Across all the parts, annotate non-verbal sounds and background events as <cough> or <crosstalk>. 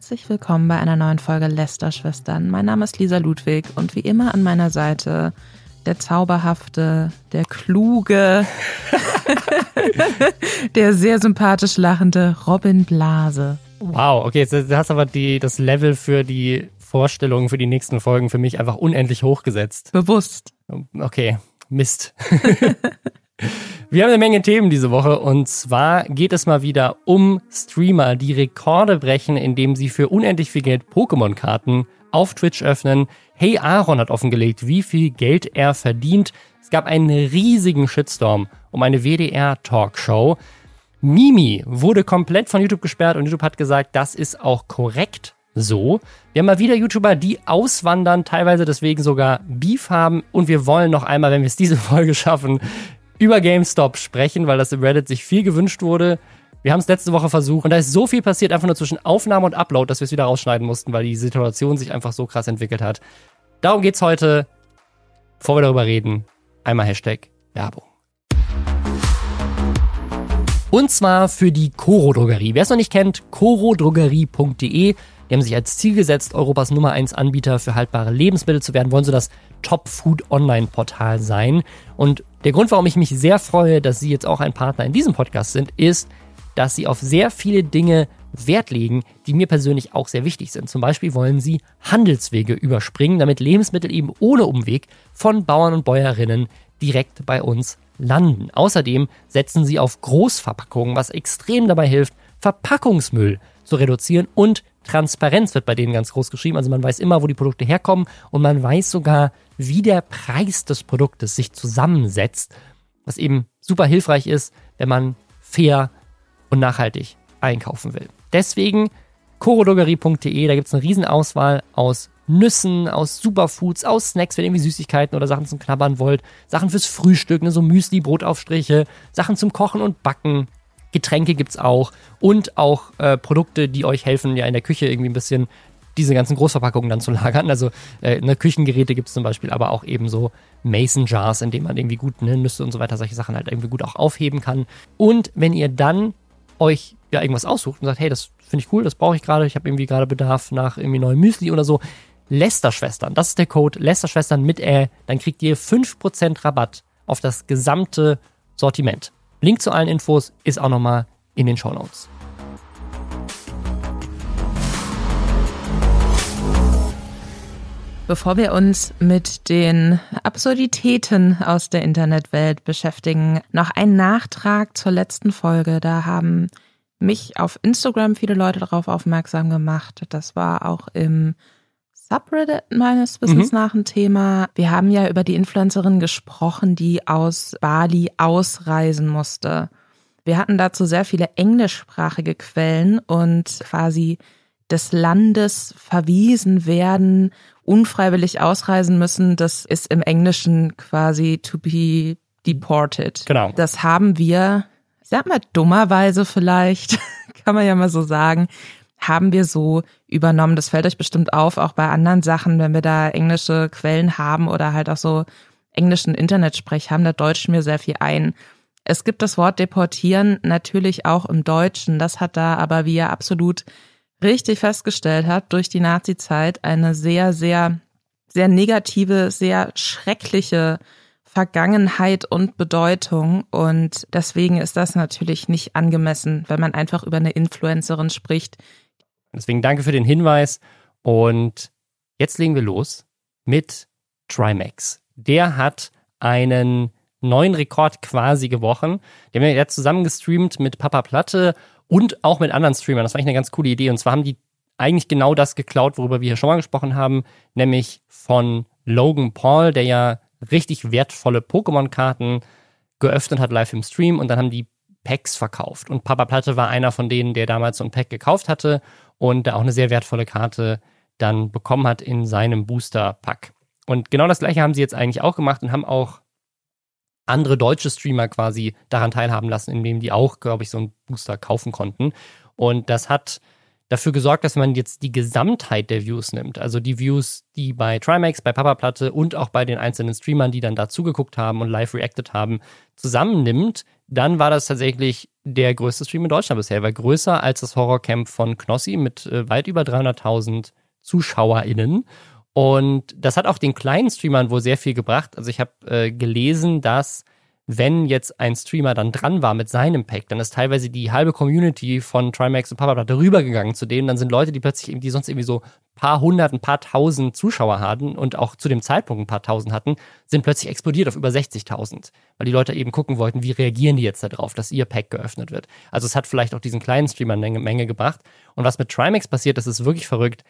Herzlich willkommen bei einer neuen Folge Lester-Schwestern. Mein Name ist Lisa Ludwig und wie immer an meiner Seite der zauberhafte, der kluge, <laughs> der sehr sympathisch lachende Robin Blase. Wow, okay, jetzt hast du aber die, das Level für die Vorstellungen für die nächsten Folgen für mich einfach unendlich hochgesetzt. Bewusst. Okay, Mist. <laughs> Wir haben eine Menge Themen diese Woche und zwar geht es mal wieder um Streamer, die Rekorde brechen, indem sie für unendlich viel Geld Pokémon-Karten auf Twitch öffnen. Hey Aaron hat offengelegt, wie viel Geld er verdient. Es gab einen riesigen Shitstorm um eine WDR-Talkshow. Mimi wurde komplett von YouTube gesperrt und YouTube hat gesagt, das ist auch korrekt so. Wir haben mal wieder YouTuber, die auswandern, teilweise deswegen sogar Beef haben und wir wollen noch einmal, wenn wir es diese <laughs> Folge schaffen, über GameStop sprechen, weil das im Reddit sich viel gewünscht wurde. Wir haben es letzte Woche versucht und da ist so viel passiert, einfach nur zwischen Aufnahme und Upload, dass wir es wieder rausschneiden mussten, weil die Situation sich einfach so krass entwickelt hat. Darum geht's heute. Bevor wir darüber reden, einmal Hashtag Werbung. Und zwar für die Coro Drogerie. Wer es noch nicht kennt, corodrogerie.de. Die haben sich als Ziel gesetzt, Europas Nummer 1 Anbieter für haltbare Lebensmittel zu werden, wollen so das Top Food Online Portal sein. Und der Grund, warum ich mich sehr freue, dass Sie jetzt auch ein Partner in diesem Podcast sind, ist, dass Sie auf sehr viele Dinge Wert legen, die mir persönlich auch sehr wichtig sind. Zum Beispiel wollen Sie Handelswege überspringen, damit Lebensmittel eben ohne Umweg von Bauern und Bäuerinnen direkt bei uns landen. Außerdem setzen Sie auf Großverpackungen, was extrem dabei hilft, Verpackungsmüll zu reduzieren und Transparenz wird bei denen ganz groß geschrieben. Also man weiß immer, wo die Produkte herkommen und man weiß sogar, wie der Preis des Produktes sich zusammensetzt, was eben super hilfreich ist, wenn man fair und nachhaltig einkaufen will. Deswegen chorodrogerie.de, da gibt es eine Riesenauswahl aus Nüssen, aus Superfoods, aus Snacks, wenn ihr irgendwie Süßigkeiten oder Sachen zum Knabbern wollt, Sachen fürs Frühstück, ne, so Müsli, Brotaufstriche, Sachen zum Kochen und Backen, Getränke gibt's auch und auch äh, Produkte, die euch helfen, ja in der Küche irgendwie ein bisschen diese ganzen Großverpackungen dann zu <laughs> lagern. Also äh, ne, Küchengeräte gibt's zum Beispiel, aber auch eben so Mason Jars, in denen man irgendwie gut ne, Nüsse und so weiter, solche Sachen halt irgendwie gut auch aufheben kann. Und wenn ihr dann euch ja irgendwas aussucht und sagt, hey, das finde ich cool, das brauche ich gerade, ich habe irgendwie gerade Bedarf nach irgendwie neuem Müsli oder so, Lester-Schwestern, das ist der Code Lester-Schwestern mit Ä, dann kriegt ihr 5% Rabatt auf das gesamte Sortiment. Link zu allen Infos ist auch nochmal in den Show Notes. Bevor wir uns mit den Absurditäten aus der Internetwelt beschäftigen, noch ein Nachtrag zur letzten Folge. Da haben mich auf Instagram viele Leute darauf aufmerksam gemacht. Das war auch im Subreddit meines Wissens mhm. nach ein Thema. Wir haben ja über die Influencerin gesprochen, die aus Bali ausreisen musste. Wir hatten dazu sehr viele englischsprachige Quellen und quasi des Landes verwiesen werden, unfreiwillig ausreisen müssen, das ist im Englischen quasi to be deported. Genau. Das haben wir, ich sag mal dummerweise vielleicht, <laughs> kann man ja mal so sagen, haben wir so übernommen. Das fällt euch bestimmt auf, auch bei anderen Sachen, wenn wir da englische Quellen haben oder halt auch so englischen Internetsprech haben, da deutschen wir sehr viel ein. Es gibt das Wort deportieren natürlich auch im Deutschen. Das hat da aber, wie ihr absolut richtig festgestellt habt, durch die Nazi-Zeit eine sehr, sehr, sehr negative, sehr schreckliche Vergangenheit und Bedeutung. Und deswegen ist das natürlich nicht angemessen, wenn man einfach über eine Influencerin spricht, Deswegen danke für den Hinweis. Und jetzt legen wir los mit Trimax. Der hat einen neuen Rekord quasi gebrochen. Ja jetzt zusammen gestreamt mit Papa Platte und auch mit anderen Streamern. Das war eigentlich eine ganz coole Idee. Und zwar haben die eigentlich genau das geklaut, worüber wir hier schon mal gesprochen haben, nämlich von Logan Paul, der ja richtig wertvolle Pokémon-Karten geöffnet hat live im Stream und dann haben die Packs verkauft. Und Papa Platte war einer von denen, der damals so ein Pack gekauft hatte und da auch eine sehr wertvolle Karte dann bekommen hat in seinem Booster-Pack. Und genau das gleiche haben sie jetzt eigentlich auch gemacht und haben auch andere deutsche Streamer quasi daran teilhaben lassen, indem die auch, glaube ich, so einen Booster kaufen konnten. Und das hat dafür gesorgt, dass man jetzt die Gesamtheit der Views nimmt. Also die Views, die bei Trimax, bei Papa Platte und auch bei den einzelnen Streamern, die dann da zugeguckt haben und live reacted haben, zusammennimmt, dann war das tatsächlich der größte Stream in Deutschland bisher. War größer als das Horrorcamp von Knossi mit äh, weit über 300.000 ZuschauerInnen. Und das hat auch den kleinen Streamern wohl sehr viel gebracht. Also ich habe äh, gelesen, dass wenn jetzt ein Streamer dann dran war mit seinem Pack, dann ist teilweise die halbe Community von Trimax und Papa darüber gegangen zu denen. Dann sind Leute, die plötzlich, die sonst irgendwie so paar hundert, ein paar tausend Zuschauer hatten und auch zu dem Zeitpunkt ein paar tausend hatten, sind plötzlich explodiert auf über 60.000, weil die Leute eben gucken wollten, wie reagieren die jetzt darauf, dass ihr Pack geöffnet wird. Also es hat vielleicht auch diesen kleinen Streamer eine Menge gebracht. Und was mit Trimax passiert, das ist wirklich verrückt.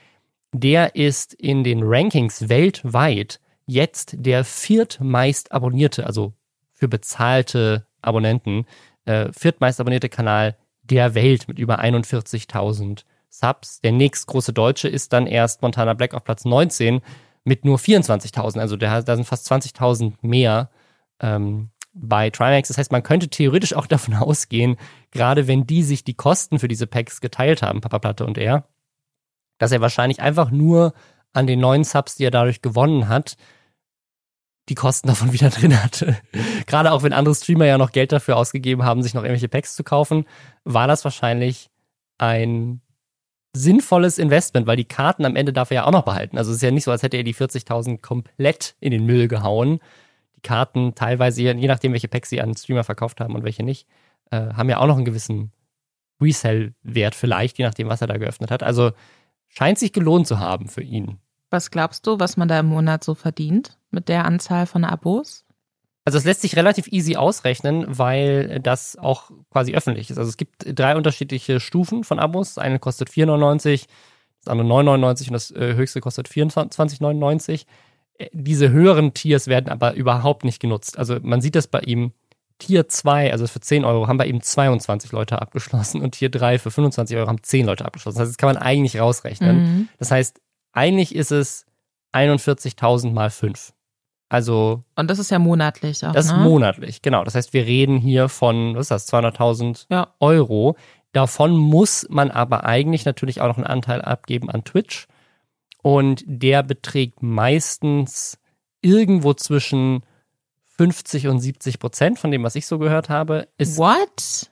Der ist in den Rankings weltweit jetzt der viertmeist abonnierte, also für bezahlte Abonnenten, äh, viertmeist abonnierte Kanal der Welt mit über 41.000 Subs. Der nächstgroße Deutsche ist dann erst Montana Black auf Platz 19 mit nur 24.000. Also der, da sind fast 20.000 mehr ähm, bei Trimax. Das heißt, man könnte theoretisch auch <laughs> davon ausgehen, gerade wenn die sich die Kosten für diese Packs geteilt haben, Papa Platte und er, dass er wahrscheinlich einfach nur an den neuen Subs, die er dadurch gewonnen hat, die Kosten davon wieder <laughs> drin hatte. Gerade auch wenn andere Streamer ja noch Geld dafür ausgegeben haben, sich noch irgendwelche Packs zu kaufen, war das wahrscheinlich ein sinnvolles Investment, weil die Karten am Ende darf er ja auch noch behalten. Also es ist ja nicht so, als hätte er die 40.000 komplett in den Müll gehauen. Die Karten teilweise, je nachdem, welche Packs sie an Streamer verkauft haben und welche nicht, äh, haben ja auch noch einen gewissen Resell-Wert vielleicht, je nachdem, was er da geöffnet hat. Also scheint sich gelohnt zu haben für ihn. Was glaubst du, was man da im Monat so verdient mit der Anzahl von Abos? Also es lässt sich relativ easy ausrechnen, weil das auch quasi öffentlich ist. Also es gibt drei unterschiedliche Stufen von Abos. Das eine kostet 4,99, das andere 9,99 und das äh, höchste kostet 24,99. Äh, diese höheren Tiers werden aber überhaupt nicht genutzt. Also man sieht das bei ihm. Tier 2, also für 10 Euro, haben bei ihm 22 Leute abgeschlossen und Tier 3 für 25 Euro haben 10 Leute abgeschlossen. Das heißt, das kann man eigentlich rausrechnen. Mhm. Das heißt, eigentlich ist es 41.000 mal 5. Also. Und das ist ja monatlich auch. Das ist ne? monatlich, genau. Das heißt, wir reden hier von, was ist das, 200.000 ja. Euro. Davon muss man aber eigentlich natürlich auch noch einen Anteil abgeben an Twitch. Und der beträgt meistens irgendwo zwischen 50 und 70 Prozent von dem, was ich so gehört habe. Ist, What?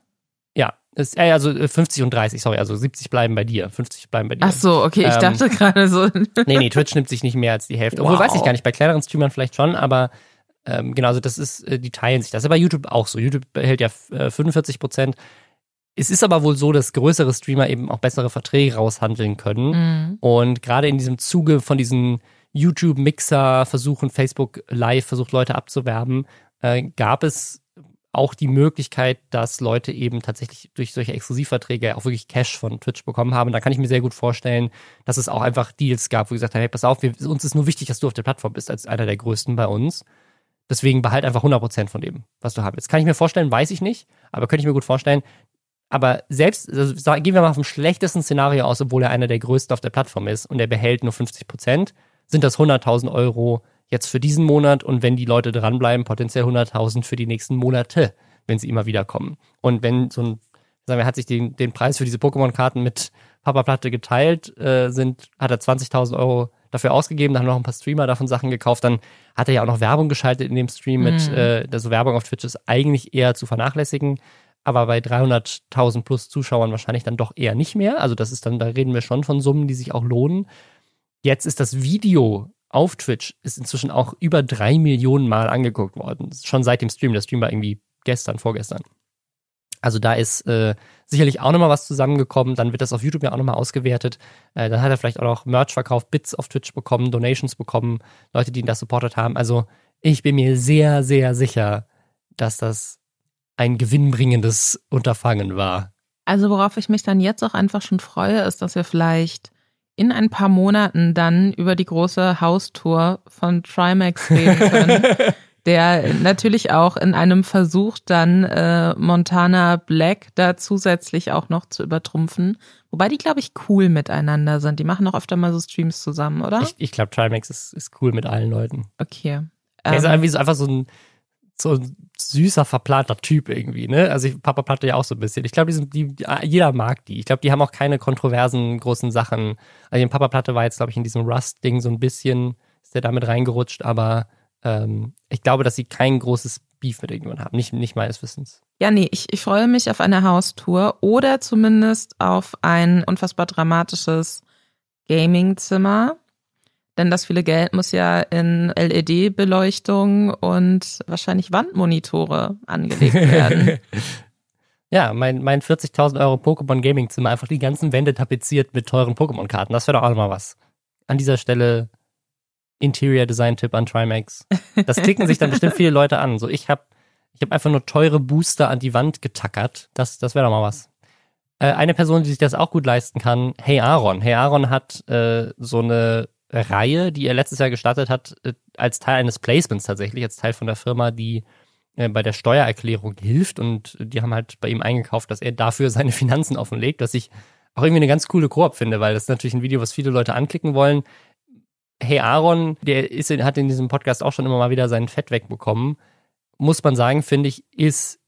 Ist, äh, also 50 und 30, sorry, also 70 bleiben bei dir, 50 bleiben bei dir. Ach so, okay, ich ähm, dachte gerade so. nee, nee, Twitch nimmt sich nicht mehr als die Hälfte. Obwohl, wow. weiß ich gar nicht, bei kleineren Streamern vielleicht schon, aber ähm, genau, also das ist, äh, die teilen sich das. Aber bei YouTube auch so. YouTube hält ja äh, 45 Prozent. Es ist aber wohl so, dass größere Streamer eben auch bessere Verträge raushandeln können. Mhm. Und gerade in diesem Zuge von diesen YouTube-Mixer versuchen, Facebook Live versucht, Leute abzuwerben, äh, gab es auch die Möglichkeit, dass Leute eben tatsächlich durch solche Exklusivverträge auch wirklich Cash von Twitch bekommen haben. Da kann ich mir sehr gut vorstellen, dass es auch einfach Deals gab, wo gesagt haben, hey, pass auf, wir, uns ist nur wichtig, dass du auf der Plattform bist, als einer der größten bei uns. Deswegen behalt einfach 100% von dem, was du haben willst. Kann ich mir vorstellen, weiß ich nicht, aber könnte ich mir gut vorstellen. Aber selbst, also gehen wir mal vom schlechtesten Szenario aus, obwohl er einer der größten auf der Plattform ist und er behält nur 50%, sind das 100.000 Euro, jetzt für diesen Monat und wenn die Leute dranbleiben, potenziell 100.000 für die nächsten Monate, wenn sie immer wieder kommen. Und wenn so ein, sagen wir, hat sich den, den Preis für diese Pokémon-Karten mit Papa Platte geteilt, äh, sind, hat er 20.000 Euro dafür ausgegeben, dann haben noch ein paar Streamer davon Sachen gekauft, dann hat er ja auch noch Werbung geschaltet in dem Stream mit, mhm. äh, also Werbung auf Twitch ist eigentlich eher zu vernachlässigen, aber bei 300.000 plus Zuschauern wahrscheinlich dann doch eher nicht mehr. Also das ist dann, da reden wir schon von Summen, die sich auch lohnen. Jetzt ist das Video auf Twitch ist inzwischen auch über drei Millionen Mal angeguckt worden. Schon seit dem Stream. Der Stream war irgendwie gestern, vorgestern. Also da ist äh, sicherlich auch nochmal was zusammengekommen. Dann wird das auf YouTube ja auch nochmal ausgewertet. Äh, dann hat er vielleicht auch noch Merch verkauft, Bits auf Twitch bekommen, Donations bekommen, Leute, die ihn da supportet haben. Also ich bin mir sehr, sehr sicher, dass das ein gewinnbringendes Unterfangen war. Also worauf ich mich dann jetzt auch einfach schon freue, ist, dass wir vielleicht in ein paar Monaten dann über die große Haustour von Trimax reden können. <laughs> der natürlich auch in einem Versuch dann äh, Montana Black da zusätzlich auch noch zu übertrumpfen. Wobei die, glaube ich, cool miteinander sind. Die machen auch öfter mal so Streams zusammen, oder? Ich, ich glaube, Trimax ist, ist cool mit allen Leuten. Okay. Er ist ähm, irgendwie so einfach so ein so ein süßer, verplanter Typ irgendwie, ne? Also ich, Papa Platte ja auch so ein bisschen. Ich glaube, die die, jeder mag die. Ich glaube, die haben auch keine kontroversen großen Sachen. Also Papa Platte war jetzt, glaube ich, in diesem Rust-Ding so ein bisschen, ist der damit reingerutscht, aber ähm, ich glaube, dass sie kein großes Beef mit irgendjemandem haben. Nicht, nicht meines Wissens. Ja, nee, ich, ich freue mich auf eine Haustour oder zumindest auf ein unfassbar dramatisches Gaming-Zimmer. Denn das viele Geld muss ja in LED-Beleuchtung und wahrscheinlich Wandmonitore angelegt <laughs> werden. ja, mein, mein 40.000 Euro Pokémon Gaming Zimmer, einfach die ganzen Wände tapeziert mit teuren Pokémon-Karten. Das wäre doch auch mal was. An dieser Stelle Interior Design Tipp an Trimax. Das klicken sich dann bestimmt viele Leute an. So, ich habe ich hab einfach nur teure Booster an die Wand getackert. Das, das wäre doch mal was. Äh, eine Person, die sich das auch gut leisten kann, Hey Aaron. Hey Aaron hat äh, so eine Reihe, die er letztes Jahr gestartet hat, äh, als Teil eines Placements tatsächlich, als Teil von der Firma, die äh, bei der Steuererklärung hilft und die haben halt bei ihm eingekauft, dass er dafür <laughs> seine Finanzen offenlegt, was ich auch irgendwie eine ganz coole Koop finde, weil das ist natürlich ein Video, was viele Leute anklicken wollen. Hey Aaron, der ist, hat in diesem Podcast auch schon immer mal wieder sein Fett wegbekommen. Muss man sagen, finde ich, ist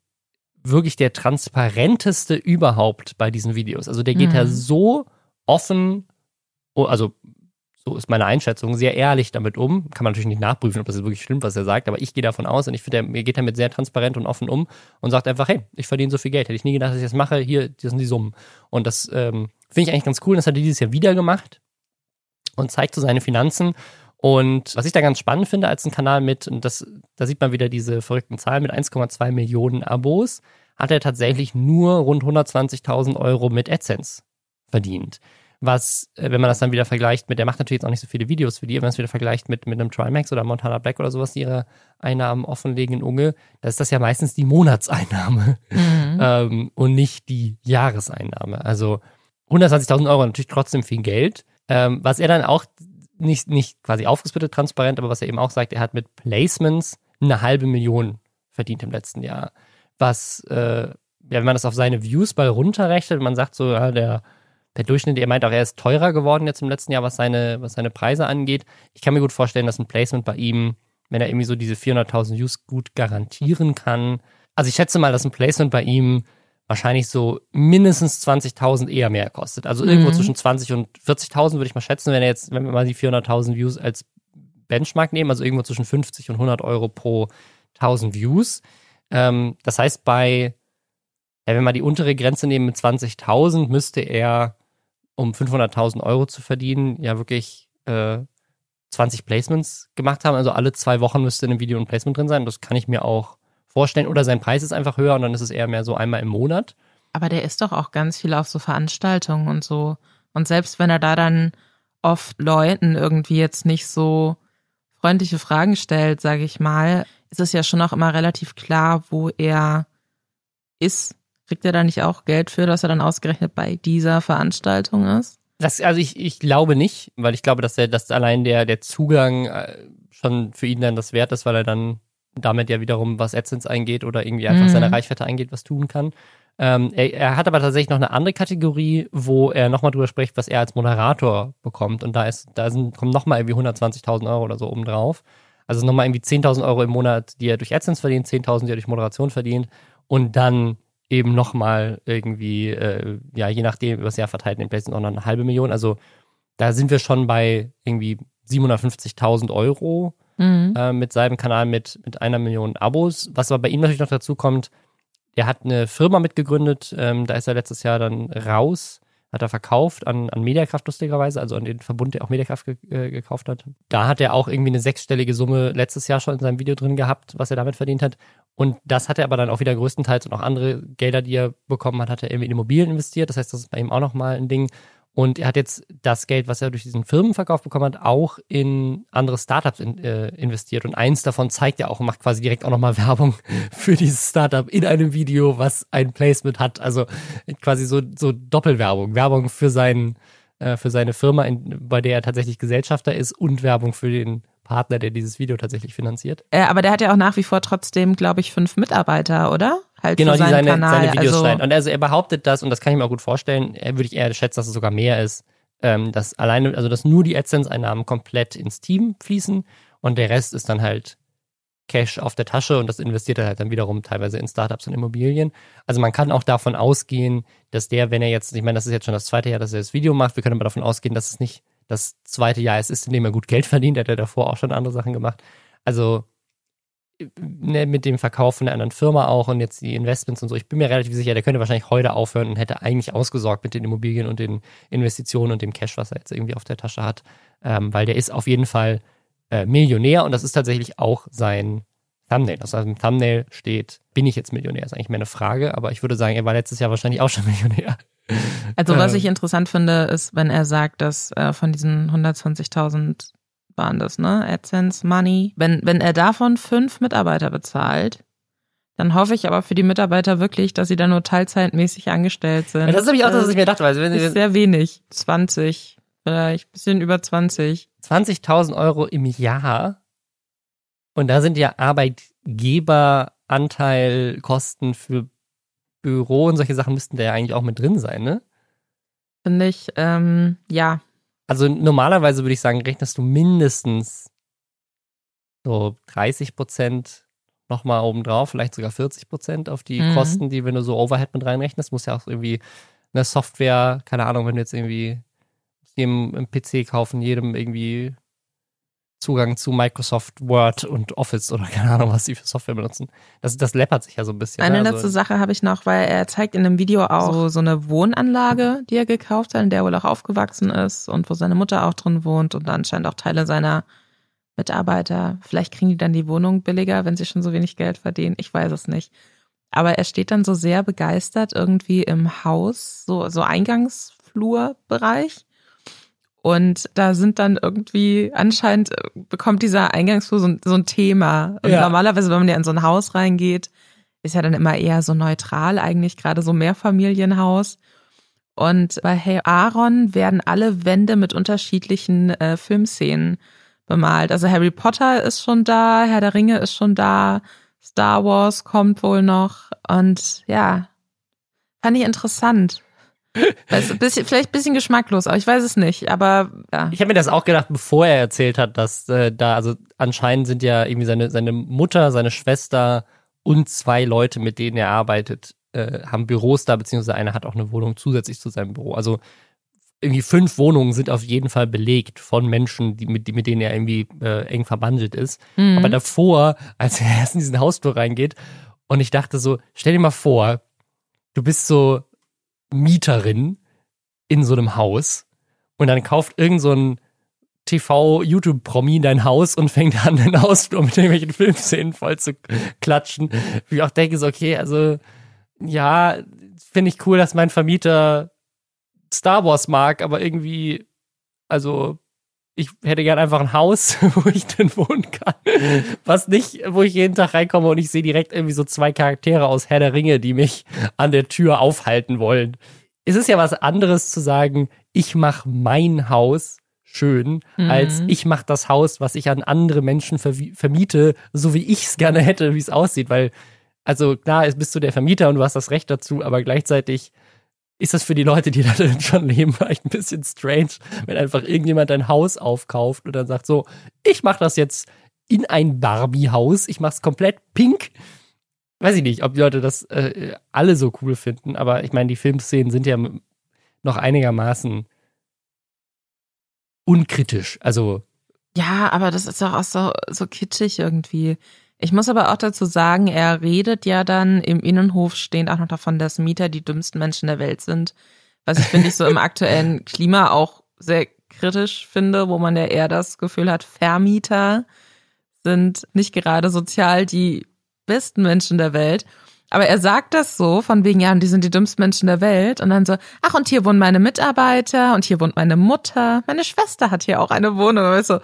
wirklich der transparenteste überhaupt bei diesen Videos. Also der geht mhm. ja so offen, also so ist meine Einschätzung, sehr ehrlich damit um. Kann man natürlich nicht nachprüfen, ob das wirklich stimmt, was er sagt, aber ich gehe davon aus und ich finde, er geht damit sehr transparent und offen um und sagt einfach, hey, ich verdiene so viel Geld. Hätte ich nie gedacht, dass ich das mache. Hier, das sind die Summen. Und das ähm, finde ich eigentlich ganz cool. Das hat er dieses Jahr wieder gemacht und zeigt so seine Finanzen. Und was ich da ganz spannend finde als ein Kanal mit, und das, da sieht man wieder diese verrückten Zahlen mit 1,2 Millionen Abos, hat er tatsächlich nur rund 120.000 Euro mit AdSense verdient was, äh, wenn man das dann wieder vergleicht mit, der macht natürlich jetzt auch nicht so viele Videos wie die, wenn man es wieder vergleicht mit, mit einem Trimax oder Montana Black oder sowas, die ihre Einnahmen offenlegen in Unge, da ist das ja meistens die Monatseinnahme mhm. <laughs> ähm, und nicht die Jahreseinnahme. Also 120.000 Euro natürlich trotzdem viel Geld. Ähm, was er dann auch nicht, nicht quasi aufgesplittet transparent, aber was er eben auch sagt, er hat mit Placements eine halbe Million verdient im letzten Jahr. Was, äh, ja, wenn man das auf seine Views bei runterrechnet, man sagt so, ja, der der Durchschnitt, er meint auch, er ist teurer geworden jetzt im letzten Jahr, was seine, was seine Preise angeht. Ich kann mir gut vorstellen, dass ein Placement bei ihm, wenn er irgendwie so diese 400.000 Views gut garantieren kann. Also ich schätze mal, dass ein Placement bei ihm wahrscheinlich so mindestens 20.000 eher mehr kostet. Also irgendwo mhm. zwischen 20 und 40.000 würde ich mal schätzen, wenn er jetzt, wenn wir mal die 400.000 Views als Benchmark nehmen, also irgendwo zwischen 50 und 100 Euro pro 1000 Views. Ähm, das heißt, bei, ja, wenn wir die untere Grenze nehmen mit 20.000, müsste er um 500.000 Euro zu verdienen, ja wirklich äh, 20 Placements gemacht haben. Also alle zwei Wochen müsste in einem Video ein Placement drin sein. Das kann ich mir auch vorstellen. Oder sein Preis ist einfach höher und dann ist es eher mehr so einmal im Monat. Aber der ist doch auch ganz viel auf so Veranstaltungen und so. Und selbst wenn er da dann oft Leuten irgendwie jetzt nicht so freundliche Fragen stellt, sage ich mal, ist es ja schon auch immer relativ klar, wo er ist Kriegt er da nicht auch Geld für, dass er dann ausgerechnet bei dieser Veranstaltung ist? Das, also ich, ich glaube nicht, weil ich glaube, dass er, dass allein der, der Zugang äh, schon für ihn dann das wert ist, weil er dann damit ja wiederum, was AdSense eingeht oder irgendwie einfach mhm. seine Reichweite eingeht, was tun kann. Ähm, er, er, hat aber tatsächlich noch eine andere Kategorie, wo er nochmal drüber spricht, was er als Moderator bekommt. Und da ist, da sind, kommen nochmal irgendwie 120.000 Euro oder so oben drauf. Also nochmal irgendwie 10.000 Euro im Monat, die er durch AdSense verdient, 10.000, die er durch Moderation verdient. Und dann eben nochmal irgendwie, äh, ja, je nachdem, über das Jahr verteilt, in den Places auch noch eine halbe Million. Also da sind wir schon bei irgendwie 750.000 Euro mhm. äh, mit seinem Kanal mit, mit einer Million Abos. Was aber bei ihm natürlich noch dazu kommt, er hat eine Firma mitgegründet, ähm, da ist er letztes Jahr dann raus hat er verkauft an, an Mediakraft lustigerweise, also an den Verbund, der auch Mediakraft ge äh, gekauft hat. Da hat er auch irgendwie eine sechsstellige Summe letztes Jahr schon in seinem Video drin gehabt, was er damit verdient hat. Und das hat er aber dann auch wieder größtenteils und auch andere Gelder, die er bekommen hat, hat er irgendwie in Immobilien investiert. Das heißt, das ist bei ihm auch nochmal ein Ding. Und er hat jetzt das Geld, was er durch diesen Firmenverkauf bekommen hat, auch in andere Startups in, äh, investiert. Und eins davon zeigt er auch und macht quasi direkt auch nochmal <laughs> Werbung für dieses Startup in einem Video, was ein Placement hat. Also quasi so, so Doppelwerbung. Werbung für seinen, äh, für seine Firma, in, bei der er tatsächlich Gesellschafter ist und Werbung für den Partner, der dieses Video tatsächlich finanziert. Äh, aber der hat ja auch nach wie vor trotzdem, glaube ich, fünf Mitarbeiter, oder? Halt genau, die seine, Kanal. seine Videos also, schneiden. Und also er behauptet das, und das kann ich mir auch gut vorstellen, er würde ich eher schätzen, dass es sogar mehr ist, ähm, dass alleine, also dass nur die AdSense-Einnahmen komplett ins Team fließen und der Rest ist dann halt Cash auf der Tasche und das investiert er halt dann wiederum teilweise in Startups und Immobilien. Also man kann auch davon ausgehen, dass der, wenn er jetzt, ich meine, das ist jetzt schon das zweite Jahr, dass er das Video macht, wir können aber davon ausgehen, dass es nicht das zweite Jahr ist, in dem er gut Geld <laughs> verdient. Er hat ja davor auch schon andere Sachen gemacht. Also ne, mit dem Verkauf von der anderen Firma auch und jetzt die Investments und so. Ich bin mir relativ sicher, der könnte wahrscheinlich heute aufhören und hätte eigentlich ausgesorgt mit den Immobilien und den Investitionen und dem Cash, was er jetzt irgendwie auf der Tasche hat. Ähm, weil der ist auf jeden Fall äh, Millionär und das ist tatsächlich auch sein Thumbnail. Also im Thumbnail steht, bin ich jetzt Millionär? Ist eigentlich mehr eine Frage, aber ich würde sagen, er war letztes Jahr wahrscheinlich auch schon <laughs> Millionär. Also was ähm. ich interessant finde, ist, wenn er sagt, dass äh, von diesen 120.000 waren das, ne? AdSense Money. Wenn, wenn er davon fünf Mitarbeiter bezahlt, dann hoffe ich aber für die Mitarbeiter wirklich, dass sie da nur teilzeitmäßig angestellt sind. Ja, das ist nämlich auch das, was ich mir dachte. Also wenn ist sehr wenig. 20, vielleicht bisschen über 20. 20.000 Euro im Jahr. Und da sind ja Arbeitgeberanteilkosten für Büro und solche Sachen müssten da ja eigentlich auch mit drin sein, ne? Finde ich, ähm, ja. Also normalerweise würde ich sagen, rechnest du mindestens so 30 Prozent nochmal obendrauf, vielleicht sogar 40 Prozent auf die mhm. Kosten, die, wenn du so Overhead mit reinrechnest, muss ja auch irgendwie eine Software, keine Ahnung, wenn du jetzt irgendwie jedem einen PC kaufen, jedem irgendwie Zugang zu Microsoft Word und Office oder keine Ahnung, was sie für Software benutzen. Das, das läppert sich ja so ein bisschen. Eine also, letzte Sache habe ich noch, weil er zeigt in dem Video auch so, so eine Wohnanlage, die er gekauft hat, in der er wohl auch aufgewachsen ist und wo seine Mutter auch drin wohnt und anscheinend auch Teile seiner Mitarbeiter. Vielleicht kriegen die dann die Wohnung billiger, wenn sie schon so wenig Geld verdienen. Ich weiß es nicht. Aber er steht dann so sehr begeistert irgendwie im Haus, so, so Eingangsflurbereich und da sind dann irgendwie, anscheinend äh, bekommt dieser Eingangsflur so, so ein Thema. Und ja. normalerweise, wenn man ja in so ein Haus reingeht, ist ja dann immer eher so neutral, eigentlich gerade so Mehrfamilienhaus. Und bei Hey Aaron werden alle Wände mit unterschiedlichen äh, Filmszenen bemalt. Also Harry Potter ist schon da, Herr der Ringe ist schon da, Star Wars kommt wohl noch. Und ja, fand ich interessant. Also bisschen, vielleicht ein bisschen geschmacklos, aber ich weiß es nicht. Aber ja. Ich habe mir das auch gedacht, bevor er erzählt hat, dass äh, da, also anscheinend sind ja irgendwie seine, seine Mutter, seine Schwester und zwei Leute, mit denen er arbeitet, äh, haben Büros da, beziehungsweise einer hat auch eine Wohnung zusätzlich zu seinem Büro. Also irgendwie fünf Wohnungen sind auf jeden Fall belegt von Menschen, die, mit, die, mit denen er irgendwie äh, eng verbandelt ist. Mhm. Aber davor, als er <laughs> erst in diesen Hausflur reingeht, und ich dachte so, stell dir mal vor, du bist so Mieterin in so einem Haus und dann kauft irgend so ein TV-YouTube-Promi dein Haus und fängt an, den Hausflur mit irgendwelchen Filmszenen voll zu klatschen. Wie ich auch denke, so, okay, also, ja, finde ich cool, dass mein Vermieter Star Wars mag, aber irgendwie, also, ich hätte gern einfach ein Haus, <laughs> wo ich denn wohnen kann. Was nicht, wo ich jeden Tag reinkomme und ich sehe direkt irgendwie so zwei Charaktere aus Herr der Ringe, die mich an der Tür aufhalten wollen. Es ist ja was anderes zu sagen, ich mache mein Haus schön, mhm. als ich mache das Haus, was ich an andere Menschen vermiete, so wie ich es gerne hätte, wie es aussieht. Weil, also klar, bist du der Vermieter und du hast das Recht dazu, aber gleichzeitig ist das für die Leute, die da schon leben, vielleicht ein bisschen strange, wenn einfach irgendjemand ein Haus aufkauft und dann sagt so, ich mache das jetzt in ein Barbie-Haus, ich mache es komplett pink. Weiß ich nicht, ob die Leute das äh, alle so cool finden, aber ich meine, die Filmszenen sind ja noch einigermaßen unkritisch. Also ja, aber das ist doch auch so, so kitschig irgendwie. Ich muss aber auch dazu sagen, er redet ja dann im Innenhof stehend auch noch davon, dass Mieter die dümmsten Menschen der Welt sind. Was ich finde ich so im <laughs> aktuellen Klima auch sehr kritisch finde, wo man ja eher das Gefühl hat, Vermieter sind nicht gerade sozial die besten Menschen der Welt. Aber er sagt das so, von wegen, ja, und die sind die dümmsten Menschen der Welt. Und dann so, ach, und hier wohnen meine Mitarbeiter und hier wohnt meine Mutter. Meine Schwester hat hier auch eine Wohnung. Und so,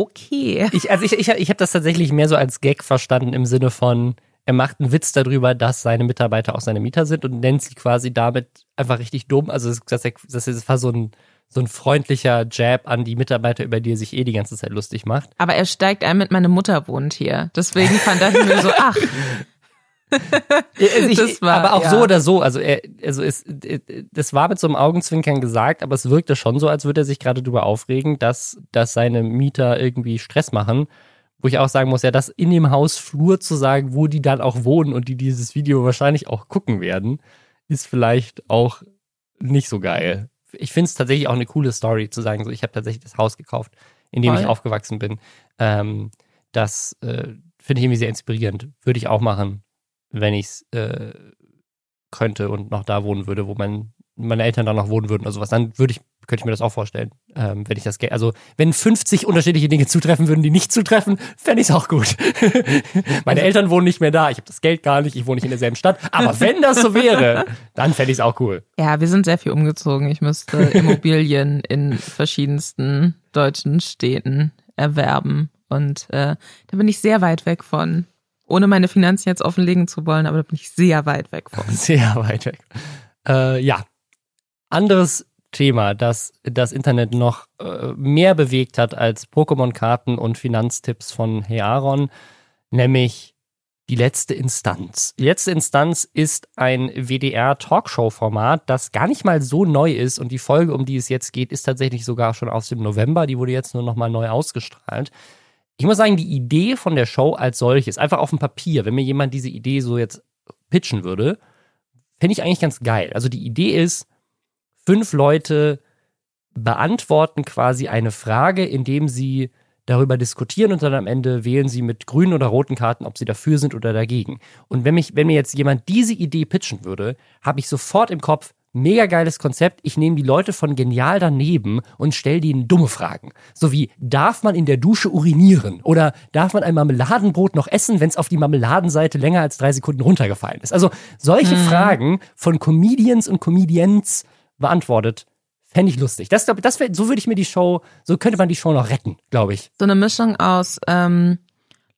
okay. Ich, also ich, ich, ich habe das tatsächlich mehr so als Gag verstanden im Sinne von, er macht einen Witz darüber, dass seine Mitarbeiter auch seine Mieter sind und nennt sie quasi damit einfach richtig dumm. Also das, das, das war so ein, so ein freundlicher Jab an die Mitarbeiter, über die er sich eh die ganze Zeit lustig macht. Aber er steigt ein mit, meine Mutter wohnt hier. Deswegen fand ich mir so, ach, <laughs> also ich, war, aber auch ja. so oder so, also er, also es, das war mit so einem Augenzwinkern gesagt, aber es wirkte schon so, als würde er sich gerade darüber aufregen, dass, dass seine Mieter irgendwie Stress machen. wo ich auch sagen muss, ja, das in dem Hausflur zu sagen, wo die dann auch wohnen und die dieses Video wahrscheinlich auch gucken werden, ist vielleicht auch nicht so geil. Ich finde es tatsächlich auch eine coole Story zu sagen, so ich habe tatsächlich das Haus gekauft, in dem Voll. ich aufgewachsen bin. Ähm, das äh, finde ich irgendwie sehr inspirierend. Würde ich auch machen, wenn ich es äh, könnte und noch da wohnen würde, wo mein, meine Eltern dann noch wohnen würden oder sowas. Dann würde ich könnte ich mir das auch vorstellen, ähm, wenn ich das Geld, also wenn 50 unterschiedliche Dinge zutreffen würden, die nicht zutreffen, fände ich es auch gut. <laughs> Meine Eltern wohnen nicht mehr da, ich habe das Geld gar nicht, ich wohne nicht in derselben Stadt, aber wenn das so wäre, dann fände ich es auch cool. Ja, wir sind sehr viel umgezogen. Ich müsste Immobilien in verschiedensten deutschen Städten erwerben und äh, da bin ich sehr weit weg von. Ohne meine Finanzen jetzt offenlegen zu wollen, aber da bin ich sehr weit weg von. <laughs> Sehr weit weg. Äh, ja, anderes Thema, das das Internet noch äh, mehr bewegt hat als Pokémon-Karten und Finanztipps von Hearon, nämlich die letzte Instanz. Die letzte Instanz ist ein WDR-Talkshow-Format, das gar nicht mal so neu ist und die Folge, um die es jetzt geht, ist tatsächlich sogar schon aus dem November. Die wurde jetzt nur noch mal neu ausgestrahlt. Ich muss sagen, die Idee von der Show als solches, einfach auf dem Papier, wenn mir jemand diese Idee so jetzt pitchen würde, fände ich eigentlich ganz geil. Also die Idee ist, fünf Leute beantworten quasi eine Frage, indem sie darüber diskutieren und dann am Ende wählen sie mit grünen oder roten Karten, ob sie dafür sind oder dagegen. Und wenn mich, wenn mir jetzt jemand diese Idee pitchen würde, habe ich sofort im Kopf, mega geiles Konzept. Ich nehme die Leute von genial daneben und stelle denen dumme Fragen. So wie, darf man in der Dusche urinieren? Oder darf man ein Marmeladenbrot noch essen, wenn es auf die Marmeladenseite länger als drei Sekunden runtergefallen ist? Also solche hm. Fragen von Comedians und Comedians beantwortet. Fände ich lustig. Das, das wär, so würde ich mir die Show, so könnte man die Show noch retten, glaube ich. So eine Mischung aus ähm,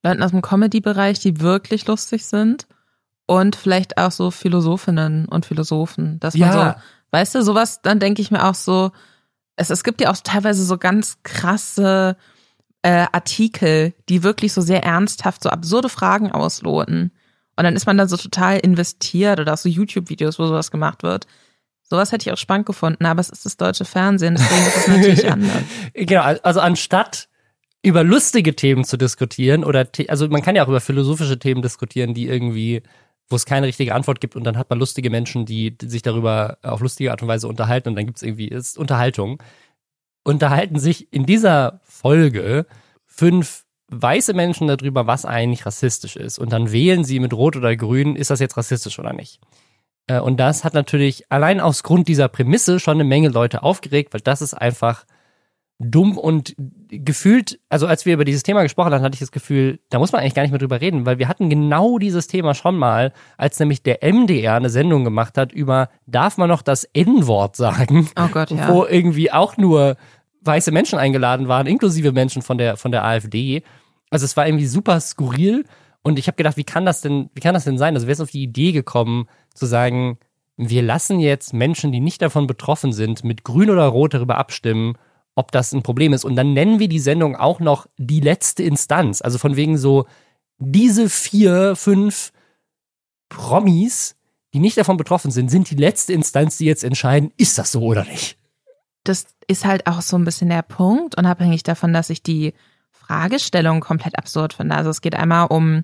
Leuten aus dem Comedy-Bereich, die wirklich lustig sind und vielleicht auch so Philosophinnen und Philosophen. Dass man ja. so, weißt du, sowas, dann denke ich mir auch so, es, es gibt ja auch teilweise so ganz krasse äh, Artikel, die wirklich so sehr ernsthaft so absurde Fragen ausloten. Und dann ist man da so total investiert oder auch so YouTube-Videos, wo sowas gemacht wird. Sowas hätte ich auch spannend gefunden, aber es ist das deutsche Fernsehen, deswegen ist es natürlich <laughs> anders. Genau, also anstatt über lustige Themen zu diskutieren oder also man kann ja auch über philosophische Themen diskutieren, die irgendwie wo es keine richtige Antwort gibt und dann hat man lustige Menschen, die, sich darüber auf lustige Art und Weise unterhalten und dann gibt es irgendwie ist Unterhaltung. Unterhalten sich in dieser Folge fünf weiße Menschen darüber, was eigentlich rassistisch ist und dann wählen sie mit Rot oder Grün, ist das jetzt rassistisch oder nicht. Äh, und das hat natürlich allein aus Grund dieser Prämisse schon eine Menge Leute aufgeregt, weil das ist einfach dumm und gefühlt, also als wir über dieses Thema gesprochen haben, hatte ich das Gefühl, da muss man eigentlich gar nicht mehr drüber reden, weil wir hatten genau dieses Thema schon mal, als nämlich der MDR eine Sendung gemacht hat über, darf man noch das N-Wort sagen? Oh Gott, ja. Wo irgendwie auch nur weiße Menschen eingeladen waren, inklusive Menschen von der, von der AfD. Also es war irgendwie super skurril und ich habe gedacht, wie kann das denn, wie kann das denn sein? Also wer ist auf die Idee gekommen, zu sagen, wir lassen jetzt Menschen, die nicht davon betroffen sind, mit Grün oder Rot darüber abstimmen, ob das ein Problem ist. Und dann nennen wir die Sendung auch noch die letzte Instanz. Also von wegen so, diese vier, fünf Promis, die nicht davon betroffen sind, sind die letzte Instanz, die jetzt entscheiden, ist das so oder nicht. Das ist halt auch so ein bisschen der Punkt, unabhängig davon, dass ich die Fragestellung komplett absurd finde. Also es geht einmal um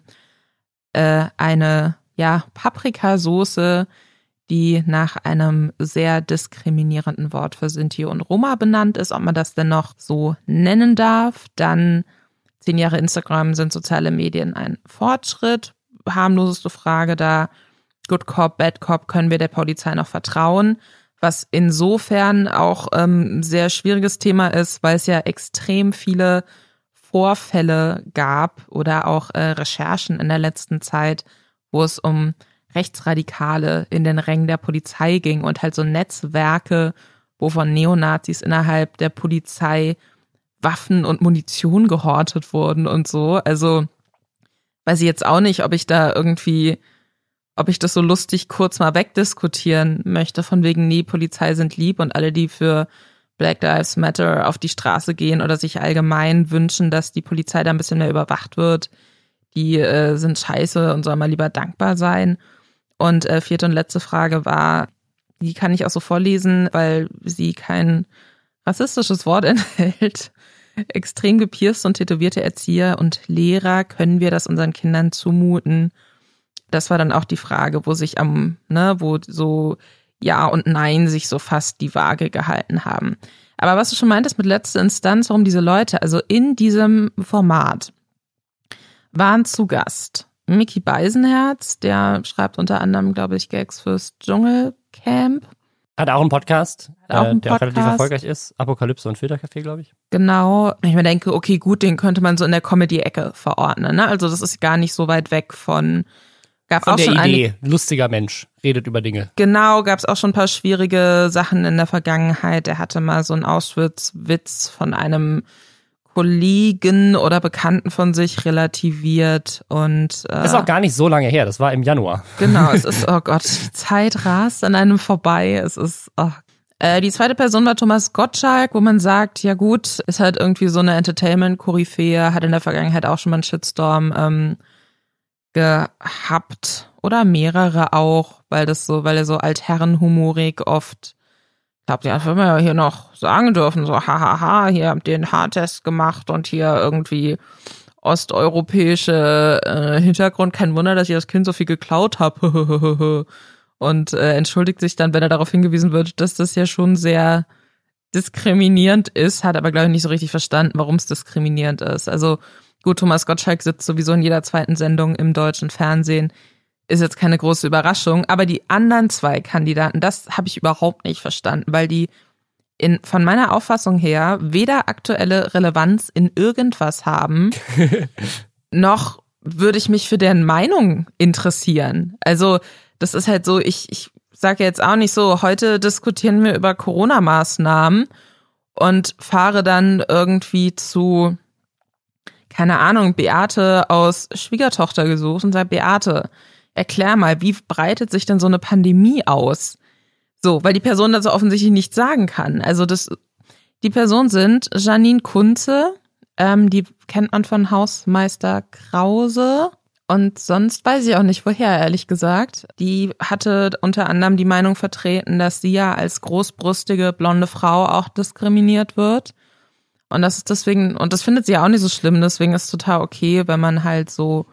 äh, eine ja, Paprikasoße, die nach einem sehr diskriminierenden Wort für Sinti und Roma benannt ist, ob man das denn noch so nennen darf. Dann zehn Jahre Instagram sind soziale Medien ein Fortschritt. Harmloseste Frage da. Good Cop, Bad Cop, können wir der Polizei noch vertrauen? Was insofern auch ähm, sehr schwieriges Thema ist, weil es ja extrem viele Vorfälle gab oder auch äh, Recherchen in der letzten Zeit, wo es um Rechtsradikale in den Rängen der Polizei ging und halt so Netzwerke, wo von Neonazis innerhalb der Polizei Waffen und Munition gehortet wurden und so. Also weiß ich jetzt auch nicht, ob ich da irgendwie, ob ich das so lustig kurz mal wegdiskutieren möchte, von wegen, nee, Polizei sind lieb und alle, die für Black Lives Matter auf die Straße gehen oder sich allgemein wünschen, dass die Polizei da ein bisschen mehr überwacht wird, die äh, sind scheiße und soll mal lieber dankbar sein. Und äh, vierte und letzte Frage war, die kann ich auch so vorlesen, weil sie kein rassistisches Wort <laughs> enthält. extrem gepierste und tätowierte Erzieher und Lehrer, können wir das unseren Kindern zumuten? Das war dann auch die Frage, wo sich am, ne, wo so Ja und Nein sich so fast die Waage gehalten haben. Aber was du schon meintest mit letzter Instanz, warum diese Leute, also in diesem Format, waren zu Gast Mickey Beisenherz, der schreibt unter anderem, glaube ich, Gags fürs Dschungelcamp. Hat auch einen Podcast, auch äh, einen der auch relativ Podcast. erfolgreich ist. Apokalypse und Filtercafé, glaube ich. Genau. Ich mir denke, okay, gut, den könnte man so in der Comedy-Ecke verordnen. Ne? Also das ist gar nicht so weit weg von. Gab Von auch der schon eine, Idee, lustiger Mensch, redet über Dinge. Genau, gab es auch schon ein paar schwierige Sachen in der Vergangenheit. Er hatte mal so einen Auschwitz-Witz von einem Kollegen oder Bekannten von sich relativiert und äh, Ist auch gar nicht so lange her, das war im Januar. Genau, es <laughs> ist, oh Gott, die Zeit rast an einem vorbei. Es ist, oh. Äh, die zweite Person war Thomas Gottschalk, wo man sagt, ja gut, ist halt irgendwie so eine Entertainment-Koryphäe, hat in der Vergangenheit auch schon mal einen Shitstorm ähm, gehabt. Oder mehrere auch, weil das so, weil er so altherrenhumorig oft das würden wir ja hier noch sagen dürfen, so hahaha, hier habt ihr einen Haartest gemacht und hier irgendwie osteuropäische äh, Hintergrund. Kein Wunder, dass ich das Kind so viel geklaut habe. <laughs> und äh, entschuldigt sich dann, wenn er darauf hingewiesen wird, dass das ja schon sehr diskriminierend ist, hat aber, glaube ich, nicht so richtig verstanden, warum es diskriminierend ist. Also gut, Thomas Gottschalk sitzt sowieso in jeder zweiten Sendung im deutschen Fernsehen. Ist jetzt keine große Überraschung. Aber die anderen zwei Kandidaten, das habe ich überhaupt nicht verstanden, weil die in, von meiner Auffassung her weder aktuelle Relevanz in irgendwas haben, <laughs> noch würde ich mich für deren Meinung interessieren. Also das ist halt so, ich, ich sage jetzt auch nicht so, heute diskutieren wir über Corona-Maßnahmen und fahre dann irgendwie zu, keine Ahnung, Beate aus Schwiegertochter gesucht und sage, Beate, erklär mal, wie breitet sich denn so eine Pandemie aus? So, weil die Person so offensichtlich nicht sagen kann. Also das, die Person sind Janine Kunze, ähm, die kennt man von Hausmeister Krause. Und sonst weiß ich auch nicht woher, ehrlich gesagt. Die hatte unter anderem die Meinung vertreten, dass sie ja als großbrüstige blonde Frau auch diskriminiert wird. Und das ist deswegen, und das findet sie ja auch nicht so schlimm, deswegen ist es total okay, wenn man halt so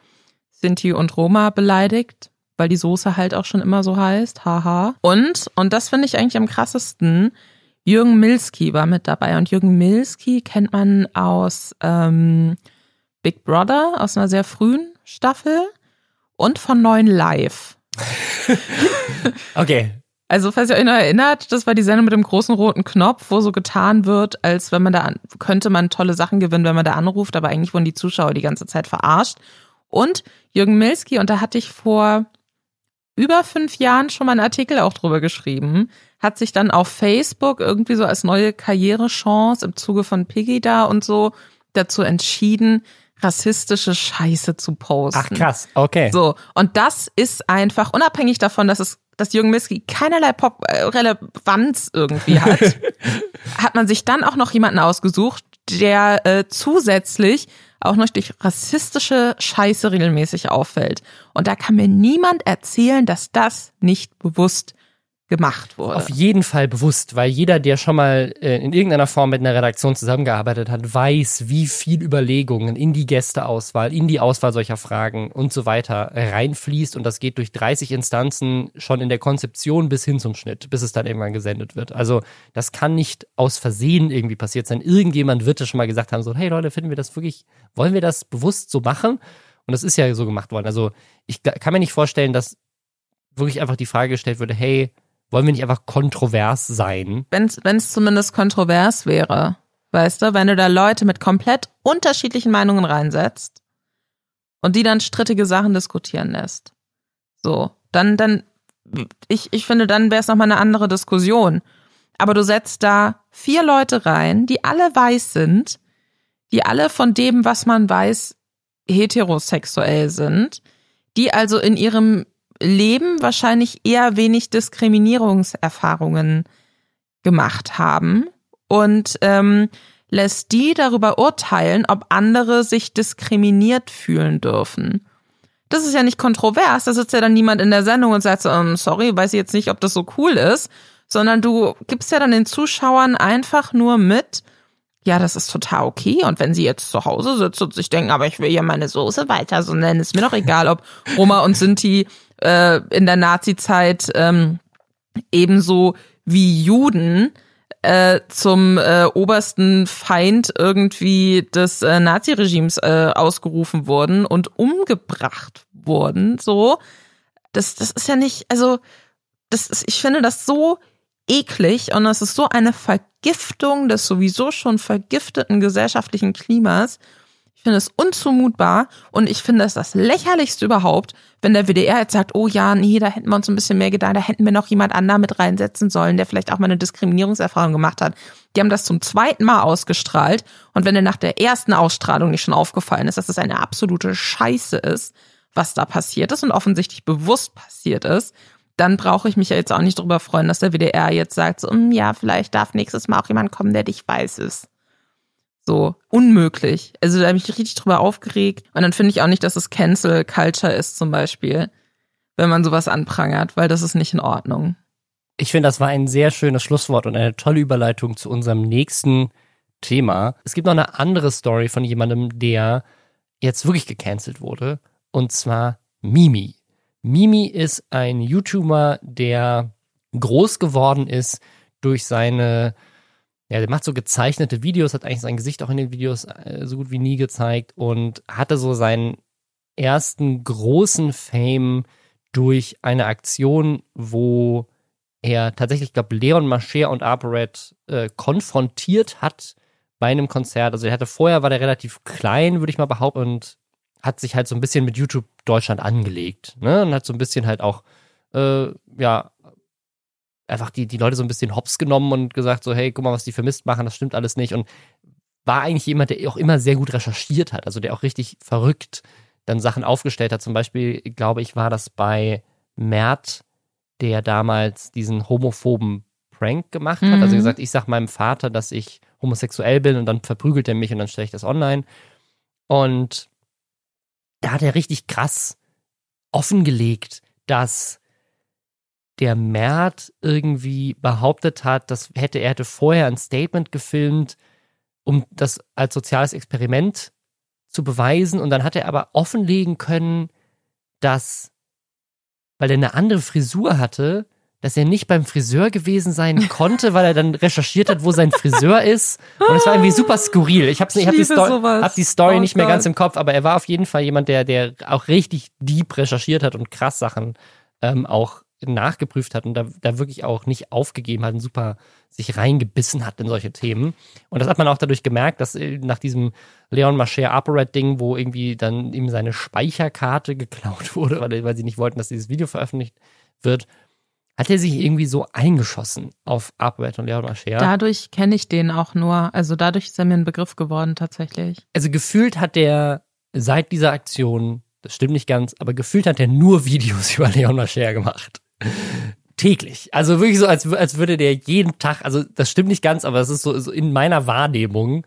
Sinti und Roma beleidigt, weil die Soße halt auch schon immer so heißt, haha. Und, und das finde ich eigentlich am krassesten, Jürgen Milski war mit dabei. Und Jürgen Milski kennt man aus ähm, Big Brother, aus einer sehr frühen Staffel und von Neuen Live. <laughs> Okay. Also, falls ihr euch noch erinnert, das war die Sendung mit dem großen roten Knopf, wo so getan wird, als wenn man da, könnte man tolle Sachen gewinnen, wenn man da anruft, aber eigentlich wurden die Zuschauer die ganze Zeit verarscht. Und Jürgen Milski, und da hatte ich vor über fünf Jahren schon mal einen Artikel auch drüber geschrieben, hat sich dann auf Facebook irgendwie so als neue Karrierechance im Zuge von Piggy da und so dazu entschieden, rassistische Scheiße zu posten. Ach krass, okay. So, und das ist einfach, unabhängig davon, dass es dass Jürgen Milski keinerlei Pop äh, Relevanz irgendwie hat, <laughs> hat man sich dann auch noch jemanden ausgesucht, der äh, zusätzlich auch noch durch rassistische Scheiße regelmäßig auffällt. Und da kann mir niemand erzählen, dass das nicht bewusst gemacht wurde. Auf jeden Fall bewusst, weil jeder, der schon mal äh, in irgendeiner Form mit einer Redaktion zusammengearbeitet hat, weiß, wie viel Überlegungen in die Gästeauswahl, in die Auswahl solcher Fragen und so weiter reinfließt. Und das geht durch 30 Instanzen schon in der Konzeption bis hin zum Schnitt, bis es dann irgendwann gesendet wird. Also das kann nicht aus Versehen irgendwie passiert sein. Irgendjemand wird es schon mal gesagt haben, so, hey Leute, finden wir das wirklich, wollen wir das bewusst so machen? Und das ist ja so gemacht worden. Also ich kann mir nicht vorstellen, dass wirklich einfach die Frage gestellt würde, hey, wollen wir nicht einfach kontrovers sein? wenn es zumindest kontrovers wäre, weißt du, wenn du da Leute mit komplett unterschiedlichen Meinungen reinsetzt und die dann strittige Sachen diskutieren lässt. So, dann, dann, ich, ich finde, dann wäre es nochmal eine andere Diskussion. Aber du setzt da vier Leute rein, die alle weiß sind, die alle von dem, was man weiß, heterosexuell sind, die also in ihrem Leben wahrscheinlich eher wenig Diskriminierungserfahrungen gemacht haben und ähm, lässt die darüber urteilen, ob andere sich diskriminiert fühlen dürfen. Das ist ja nicht kontrovers, da sitzt ja dann niemand in der Sendung und sagt so, ähm, sorry, weiß ich jetzt nicht, ob das so cool ist, sondern du gibst ja dann den Zuschauern einfach nur mit, ja, das ist total okay. Und wenn sie jetzt zu Hause sitzt und sich denken, aber ich will ja meine Soße weiter so nennen, ist mir doch egal, ob Roma und Sinti äh, in der Nazi-Zeit ähm, ebenso wie Juden äh, zum äh, obersten Feind irgendwie des äh, Naziregimes äh, ausgerufen wurden und umgebracht wurden. So, das, das ist ja nicht, also das ist, ich finde das so eklig und das ist so eine Vergiftung des sowieso schon vergifteten gesellschaftlichen Klimas. Ich finde es unzumutbar und ich finde es das lächerlichste überhaupt, wenn der WDR jetzt sagt, oh ja, nee, da hätten wir uns ein bisschen mehr gedacht, da hätten wir noch jemand anderen mit reinsetzen sollen, der vielleicht auch mal eine Diskriminierungserfahrung gemacht hat. Die haben das zum zweiten Mal ausgestrahlt und wenn dir nach der ersten Ausstrahlung nicht schon aufgefallen ist, dass es eine absolute Scheiße ist, was da passiert ist und offensichtlich bewusst passiert ist, dann brauche ich mich ja jetzt auch nicht darüber freuen, dass der WDR jetzt sagt, so, hm, ja, vielleicht darf nächstes Mal auch jemand kommen, der dich weiß ist. So, unmöglich. Also da habe ich richtig drüber aufgeregt. Und dann finde ich auch nicht, dass es Cancel Culture ist zum Beispiel, wenn man sowas anprangert, weil das ist nicht in Ordnung. Ich finde, das war ein sehr schönes Schlusswort und eine tolle Überleitung zu unserem nächsten Thema. Es gibt noch eine andere Story von jemandem, der jetzt wirklich gecancelt wurde. Und zwar Mimi. Mimi ist ein YouTuber, der groß geworden ist durch seine, ja, der macht so gezeichnete Videos, hat eigentlich sein Gesicht auch in den Videos äh, so gut wie nie gezeigt und hatte so seinen ersten großen Fame durch eine Aktion, wo er tatsächlich, ich glaube, Leon Mascher und ApoRed äh, konfrontiert hat bei einem Konzert. Also er hatte vorher, war der relativ klein, würde ich mal behaupten, und hat sich halt so ein bisschen mit YouTube Deutschland angelegt. Ne? Und hat so ein bisschen halt auch, äh, ja, einfach die, die Leute so ein bisschen hops genommen und gesagt so, hey, guck mal, was die vermisst machen, das stimmt alles nicht. Und war eigentlich jemand, der auch immer sehr gut recherchiert hat, also der auch richtig verrückt dann Sachen aufgestellt hat. Zum Beispiel, glaube ich, war das bei Mert, der damals diesen homophoben Prank gemacht hat. Also mhm. Also gesagt, ich sag meinem Vater, dass ich homosexuell bin und dann verprügelt er mich und dann stelle ich das online. Und da hat er richtig krass offengelegt, dass der Mert irgendwie behauptet hat, dass hätte er hätte vorher ein Statement gefilmt, um das als soziales Experiment zu beweisen und dann hat er aber offenlegen können, dass weil er eine andere Frisur hatte, dass er nicht beim Friseur gewesen sein <laughs> konnte, weil er dann recherchiert hat, wo sein Friseur ist. Und es war irgendwie super skurril. Ich habe ich hab die, Sto hab die Story oh nicht mehr Gott. ganz im Kopf, aber er war auf jeden Fall jemand, der, der auch richtig deep recherchiert hat und krass Sachen ähm, auch nachgeprüft hat und da, da wirklich auch nicht aufgegeben hat und super sich reingebissen hat in solche Themen. Und das hat man auch dadurch gemerkt, dass äh, nach diesem Leon Mascher ApoRed-Ding, wo irgendwie dann ihm seine Speicherkarte geklaut <laughs> wurde, weil, weil sie nicht wollten, dass dieses Video veröffentlicht wird, hat er sich irgendwie so eingeschossen auf Arbeit und Leon Mascher. Dadurch kenne ich den auch nur. Also dadurch ist er mir ein Begriff geworden tatsächlich. Also gefühlt hat der seit dieser Aktion, das stimmt nicht ganz, aber gefühlt hat er nur <laughs> Videos über Leon Mascher gemacht. Täglich. Also wirklich so, als, als würde der jeden Tag, also das stimmt nicht ganz, aber es ist so, so in meiner Wahrnehmung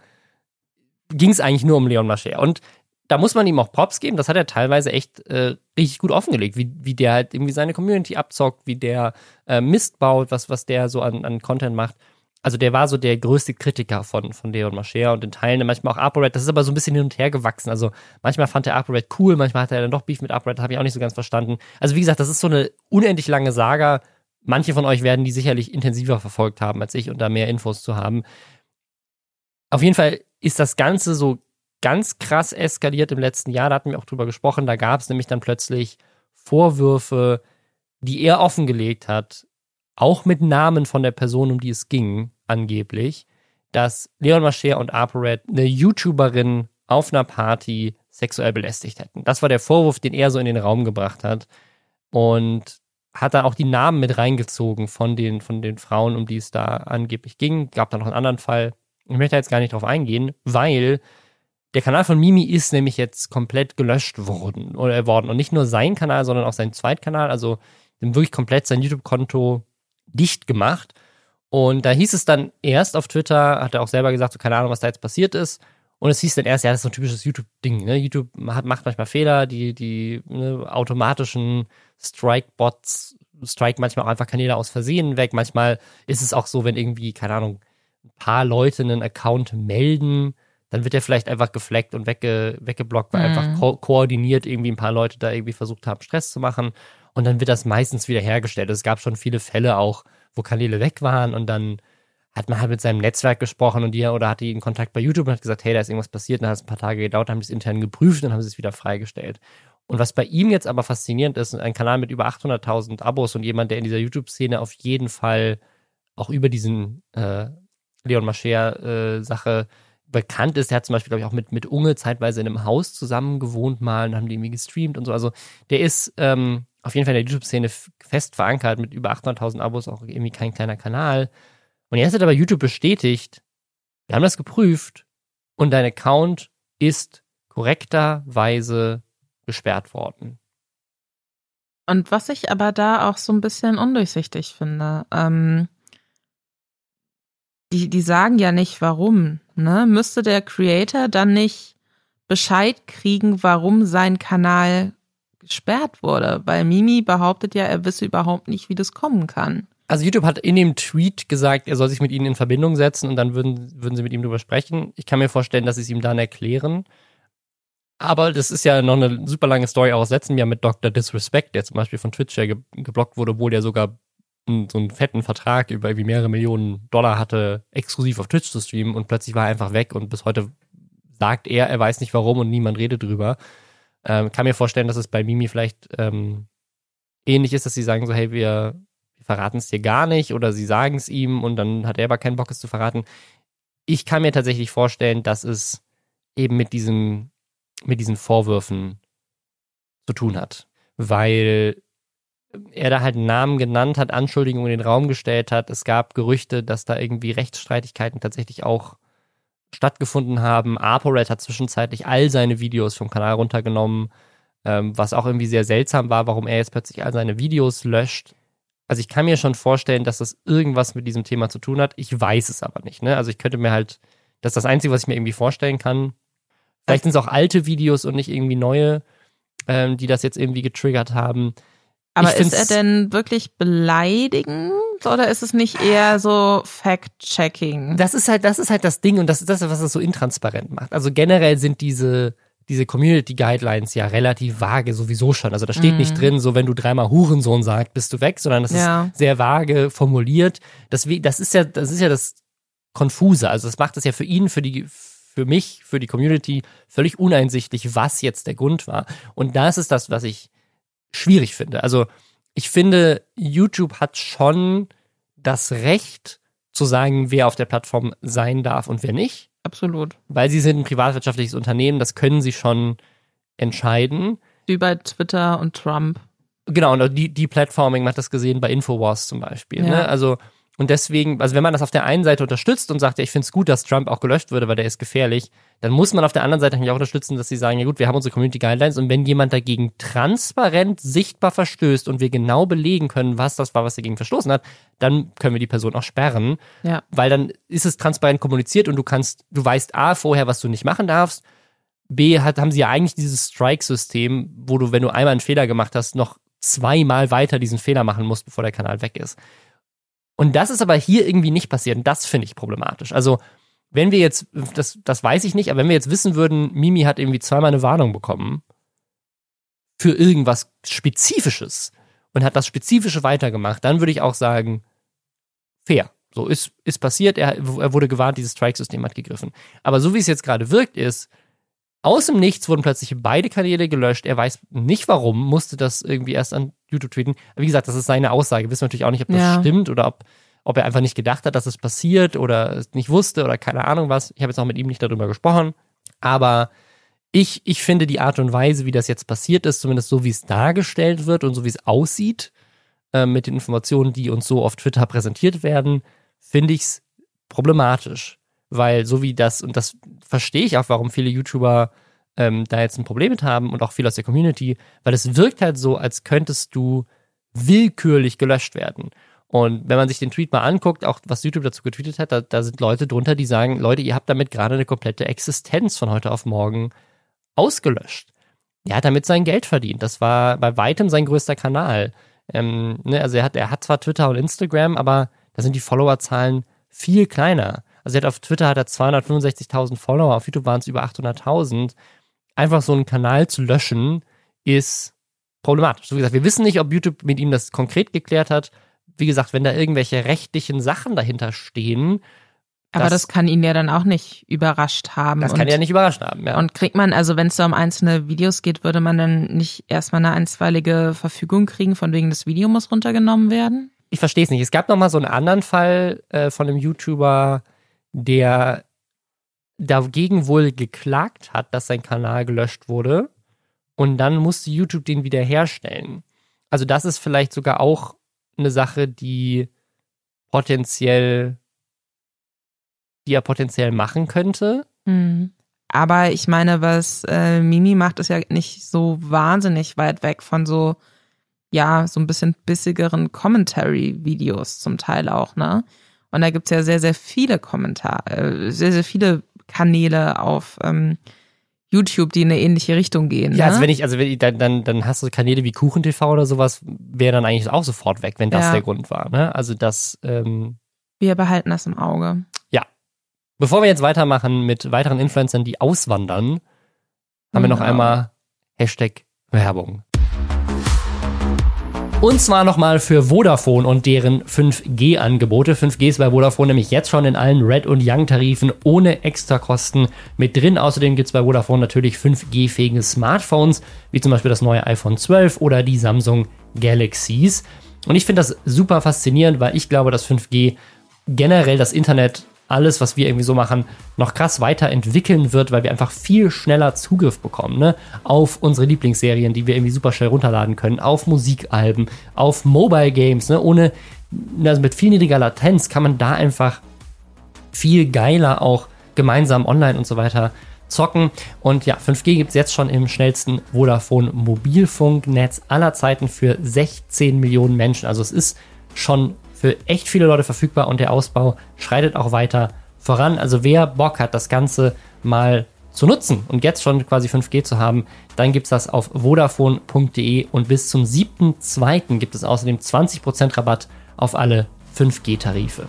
ging es eigentlich nur um Leon Mascher. Und da muss man ihm auch Props geben. Das hat er teilweise echt äh, richtig gut offengelegt, wie, wie der halt irgendwie seine Community abzockt, wie der äh, Mist baut, was, was der so an, an Content macht. Also der war so der größte Kritiker von, von Leon Mascher und in Teilen manchmal auch ApoRed. Das ist aber so ein bisschen hin und her gewachsen. Also manchmal fand er ApoRed cool, manchmal hat er dann doch Beef mit ApoRed. Habe ich auch nicht so ganz verstanden. Also wie gesagt, das ist so eine unendlich lange Saga. Manche von euch werden die sicherlich intensiver verfolgt haben als ich und da mehr Infos zu haben. Auf jeden Fall ist das Ganze so ganz krass eskaliert im letzten Jahr. Da hatten wir auch drüber gesprochen. Da gab es nämlich dann plötzlich Vorwürfe, die er offengelegt hat, auch mit Namen von der Person, um die es ging, angeblich, dass Leon Mascher und ApoRed eine YouTuberin auf einer Party sexuell belästigt hätten. Das war der Vorwurf, den er so in den Raum gebracht hat. Und hat dann auch die Namen mit reingezogen von den, von den Frauen, um die es da angeblich ging. Gab da noch einen anderen Fall. Ich möchte jetzt gar nicht drauf eingehen, weil der Kanal von Mimi ist nämlich jetzt komplett gelöscht worden oder worden. Und nicht nur sein Kanal, sondern auch sein Zweitkanal. Also wirklich komplett sein YouTube-Konto dicht gemacht. Und da hieß es dann erst auf Twitter, hat er auch selber gesagt, so keine Ahnung, was da jetzt passiert ist. Und es hieß dann erst, ja, das ist so ein typisches YouTube-Ding. Ne? YouTube hat, macht manchmal Fehler, die, die ne, automatischen Strike-Bots strike manchmal auch einfach Kanäle aus Versehen weg. Manchmal ist es auch so, wenn irgendwie, keine Ahnung, ein paar Leute einen Account melden, dann wird er vielleicht einfach gefleckt und wegge weggeblockt, weil Mhm. einfach ko koordiniert irgendwie ein paar Leute da irgendwie versucht haben, Stress zu machen. Und dann wird das meistens wieder hergestellt. Es gab schon viele Fälle auch, wo Kanäle weg waren und dann hat man halt mit seinem Netzwerk gesprochen und die oder hatte ihn Kontakt bei YouTube und hat gesagt, hey, da ist irgendwas passiert, dann hat es ein paar Tage gedauert, haben die es intern geprüft und haben sie es wieder freigestellt. Und was bei ihm jetzt aber faszinierend ist, ein Kanal mit über 800.000 Abos und jemand, der in dieser YouTube-Szene auf jeden Fall auch über diesen äh, Leon Mascher-Sache bekannt ist. Der hat zum Beispiel, glaube ich, auch mit, mit Unge zeitweise in einem Haus zusammen gewohnt mal und haben die irgendwie gestreamt und so. Also der ist ähm, auf jeden Fall in der YouTube-Szene fest verankert mit über 800.000 Abos, auch irgendwie kein kleiner Kanal. Und jetzt hat aber YouTube bestätigt, wir haben das geprüft und dein Account ist korrekterweise gesperrt worden. Und was ich aber da auch so ein bisschen undurchsichtig finde, ähm, die, die sagen ja nicht warum, ne? Müsste der Creator dann nicht Bescheid kriegen, warum sein Kanal gesperrt wurde? Weil Mimi behauptet ja, er wisse überhaupt nicht, wie das kommen kann. Also YouTube hat in dem Tweet gesagt, er soll sich mit ihnen in Verbindung setzen und dann würden, würden sie mit ihm drüber sprechen. Ich kann mir vorstellen, dass sie es ihm dann erklären. Aber das ist ja noch eine super lange Story aus letztem Jahr mit Dr. Disrespect, der zum Beispiel von Twitch ja ge geblockt wurde, obwohl der sogar so einen fetten Vertrag über irgendwie mehrere Millionen Dollar hatte, exklusiv auf Twitch zu streamen und plötzlich war er einfach weg und bis heute sagt er, er weiß nicht warum und niemand redet drüber. Ähm, kann mir vorstellen, dass es bei Mimi vielleicht ähm, ähnlich ist, dass sie sagen so, hey, wir, wir verraten es dir gar nicht oder sie sagen es ihm und dann hat er aber keinen Bock, es zu verraten. Ich kann mir tatsächlich vorstellen, dass es eben mit diesem, mit diesen Vorwürfen zu tun hat, weil er da halt einen Namen genannt hat, Anschuldigungen in den Raum gestellt hat. Es gab Gerüchte, dass da irgendwie Rechtsstreitigkeiten tatsächlich auch stattgefunden haben. ApoRed hat zwischenzeitlich all seine Videos vom Kanal runtergenommen, ähm, was auch irgendwie sehr seltsam war, warum er jetzt plötzlich all seine Videos löscht. Also ich kann mir schon vorstellen, dass das irgendwas mit diesem Thema zu tun hat. Ich weiß es aber nicht. Ne? Also ich könnte mir halt, das ist das Einzige, was ich mir irgendwie vorstellen kann. Vielleicht sind es auch alte Videos und nicht irgendwie neue, ähm, die das jetzt irgendwie getriggert haben. Aber ist er denn wirklich beleidigend oder ist es nicht eher so Fact-Checking? Das ist halt, das ist halt das Ding und das ist das, was es so intransparent macht. Also generell sind diese, diese Community Guidelines ja relativ vage sowieso schon. Also da steht Mhm. nicht drin, so wenn du dreimal Hurensohn sagst, bist du weg, sondern das Ja. ist sehr vage formuliert. Das, das ist ja, das ist ja das Konfuse. Also das macht es ja für ihn, für die, für mich, für die Community völlig uneinsichtlich, was jetzt der Grund war. Und das ist das, was ich schwierig finde. Also ich finde, YouTube hat schon das Recht zu sagen, wer auf der Plattform sein darf und wer nicht, Absolut. weil sie sind ein privatwirtschaftliches Unternehmen, das können sie schon entscheiden. Wie bei Twitter und Trump. Genau, und die, die Platforming, man hat das gesehen bei Infowars zum Beispiel. Ja. Ne? Also, und deswegen, also wenn man das auf der einen Seite unterstützt und sagt, ja, ich finde es gut, dass Trump auch gelöscht würde, weil der ist gefährlich, dann muss man auf der anderen Seite nämlich auch unterstützen, dass sie sagen, ja gut, wir haben unsere Community Guidelines und wenn jemand dagegen transparent sichtbar verstößt und wir genau belegen können, was das war, was dagegen verstoßen hat, dann können wir die Person auch sperren, Ja. weil dann ist es transparent kommuniziert und du kannst, du weißt A vorher, was du nicht machen darfst, B hat, haben sie ja eigentlich dieses Strike-System, wo du, wenn du einmal einen Fehler gemacht hast, noch zweimal weiter diesen Fehler machen musst, bevor der Kanal weg ist. Und das ist aber hier irgendwie nicht passiert und das finde ich problematisch. Also, wenn wir jetzt, das, das weiß ich nicht, aber wenn wir jetzt wissen würden, Mimi hat irgendwie zweimal eine Warnung bekommen für irgendwas Spezifisches und hat das Spezifische weitergemacht, dann würde ich auch sagen, fair. So ist, ist passiert, er, er wurde gewarnt, dieses Strike-System hat gegriffen. Aber so wie es jetzt gerade wirkt, ist, aus dem Nichts wurden plötzlich beide Kanäle gelöscht. Er weiß nicht warum, musste das irgendwie erst an YouTube tweeten. Aber wie gesagt, das ist seine Aussage. Wissen wir natürlich auch nicht, ob das Ja. stimmt oder ob, ob er einfach nicht gedacht hat, dass es passiert oder es nicht wusste oder keine Ahnung was. Ich habe jetzt auch mit ihm nicht darüber gesprochen. Aber ich, ich finde die Art und Weise, wie das jetzt passiert ist, zumindest so wie es dargestellt wird und so wie es aussieht, äh, mit den Informationen, die uns so auf Twitter präsentiert werden, finde ich es problematisch. Weil so wie das, und das verstehe ich auch, warum viele YouTuber ähm, da jetzt ein Problem mit haben und auch viele aus der Community, weil es wirkt halt so, als könntest du willkürlich gelöscht werden. Und wenn man sich den Tweet mal anguckt, auch was YouTube dazu getweetet hat, da, da sind Leute drunter, die sagen, Leute, ihr habt damit gerade eine komplette Existenz von heute auf morgen ausgelöscht. Er hat damit sein Geld verdient. Das war bei weitem sein größter Kanal. Ähm, ne, also er hat, er hat zwar Twitter und Instagram, aber da sind die Followerzahlen viel kleiner. Also auf Twitter hat er 265.000 Follower, auf YouTube waren es über 800.000. Einfach so einen Kanal zu löschen, ist problematisch. So wie gesagt, wir wissen nicht, ob YouTube mit ihm das konkret geklärt hat. Wie gesagt, wenn da irgendwelche rechtlichen Sachen dahinter stehen, aber das, das, kann ihn ja dann auch nicht überrascht haben. Das kann ja nicht überrascht haben, ja. Und kriegt man, also wenn es da um einzelne Videos geht, würde man dann nicht erstmal eine einstweilige Verfügung kriegen, von wegen das Video muss runtergenommen werden? Ich verstehe es nicht. Es gab noch mal so einen anderen Fall äh, von einem YouTuber, der dagegen wohl geklagt hat, dass sein Kanal gelöscht wurde. Und dann musste YouTube den wiederherstellen. Also das ist vielleicht sogar auch eine Sache, die potenziell die er potenziell machen könnte. Mhm. Aber ich meine, was äh, Mimi macht, ist ja nicht so wahnsinnig weit weg von so, ja, so ein bisschen bissigeren Commentary-Videos zum Teil auch, ne? Und da gibt's ja sehr, sehr viele Kommentare, äh, sehr, sehr viele Kanäle auf ähm, YouTube, die in eine ähnliche Richtung gehen. Ja, ne? also wenn ich, also wenn ich, dann, dann, dann hast du Kanäle wie KuchenTV oder sowas, wäre dann eigentlich auch sofort weg, wenn das ja. der Grund war. Ne? Also das. Ähm, Wir behalten das im Auge. Bevor wir jetzt weitermachen mit weiteren Influencern, die auswandern, haben wir noch genau. einmal Hashtag Werbung. Und zwar nochmal für Vodafone und deren 5G-Angebote. 5G ist bei Vodafone nämlich jetzt schon in allen Red- und Young-Tarifen ohne Extrakosten mit drin. Außerdem gibt es bei Vodafone natürlich 5G-fähige Smartphones, wie zum Beispiel das neue iPhone 12 oder die Samsung Galaxies. Und ich finde das super faszinierend, weil ich glaube, dass 5G generell das Internet alles, was wir irgendwie so machen, noch krass weiterentwickeln wird, weil wir einfach viel schneller Zugriff bekommen ne? auf unsere Lieblingsserien, die wir irgendwie super schnell runterladen können, auf Musikalben, auf Mobile Games. Ne? Ohne, also mit viel niedriger Latenz kann man da einfach viel geiler auch gemeinsam online und so weiter zocken. Und ja, 5G gibt es jetzt schon im schnellsten Vodafone Mobilfunknetz aller Zeiten für 16 Millionen Menschen. Also es ist schon für echt viele Leute verfügbar und der Ausbau schreitet auch weiter voran. Also wer Bock hat, das Ganze mal zu nutzen und jetzt schon quasi 5G zu haben, dann gibt es das auf vodafone.de und bis zum 7.2. gibt es außerdem 20% Rabatt auf alle 5G-Tarife.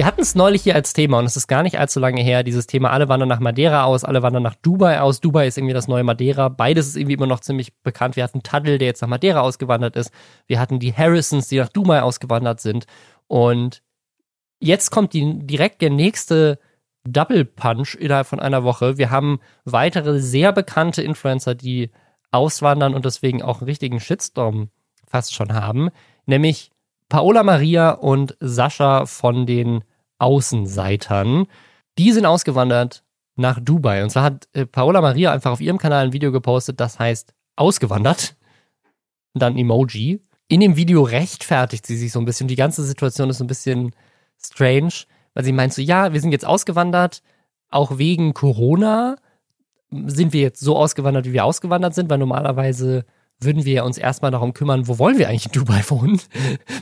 Wir hatten es neulich hier als Thema und es ist gar nicht allzu lange her, dieses Thema, alle wandern nach Madeira aus, alle wandern nach Dubai aus. Dubai ist irgendwie das neue Madeira. Beides ist irgendwie immer noch ziemlich bekannt. Wir hatten Taddle, der jetzt nach Madeira ausgewandert ist. Wir hatten die Harrisons, die nach Dubai ausgewandert sind. Und jetzt kommt die, direkt der nächste Double Punch innerhalb von einer Woche. Wir haben weitere sehr bekannte Influencer, die auswandern und deswegen auch einen richtigen Shitstorm fast schon haben. Nämlich Paola Maria und Sascha von den Außenseitern. Die sind ausgewandert nach Dubai. Und zwar hat äh, Paola Maria einfach auf ihrem Kanal ein Video gepostet, das heißt ausgewandert. Und dann Emoji. In dem Video rechtfertigt sie sich so ein bisschen. Die ganze Situation ist so ein bisschen strange, weil sie meint so, ja, wir sind jetzt ausgewandert, auch wegen Corona sind wir jetzt so ausgewandert, wie wir ausgewandert sind, weil normalerweise würden wir uns erstmal darum kümmern, wo wollen wir eigentlich in Dubai wohnen?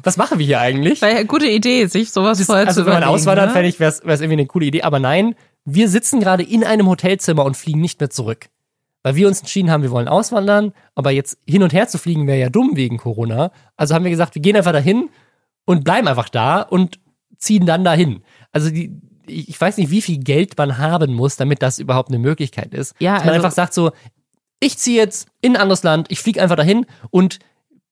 Was machen wir hier eigentlich? War ja eine gute Idee, sich sowas vorher also, zu überlegen. Also wenn man auswandert, ne? fände ich, wäre es irgendwie eine coole Idee. Aber nein, wir sitzen gerade in einem Hotelzimmer und fliegen nicht mehr zurück. Weil wir uns entschieden haben, wir wollen auswandern, aber jetzt hin und her zu fliegen wäre ja dumm wegen Corona. Also haben wir gesagt, wir gehen einfach dahin und bleiben einfach da und ziehen dann dahin. Also die, ich weiß nicht, wie viel Geld man haben muss, damit das überhaupt eine Möglichkeit ist. Ja, Dass man also, einfach sagt so, ich ziehe jetzt in ein anderes Land, ich fliege einfach dahin und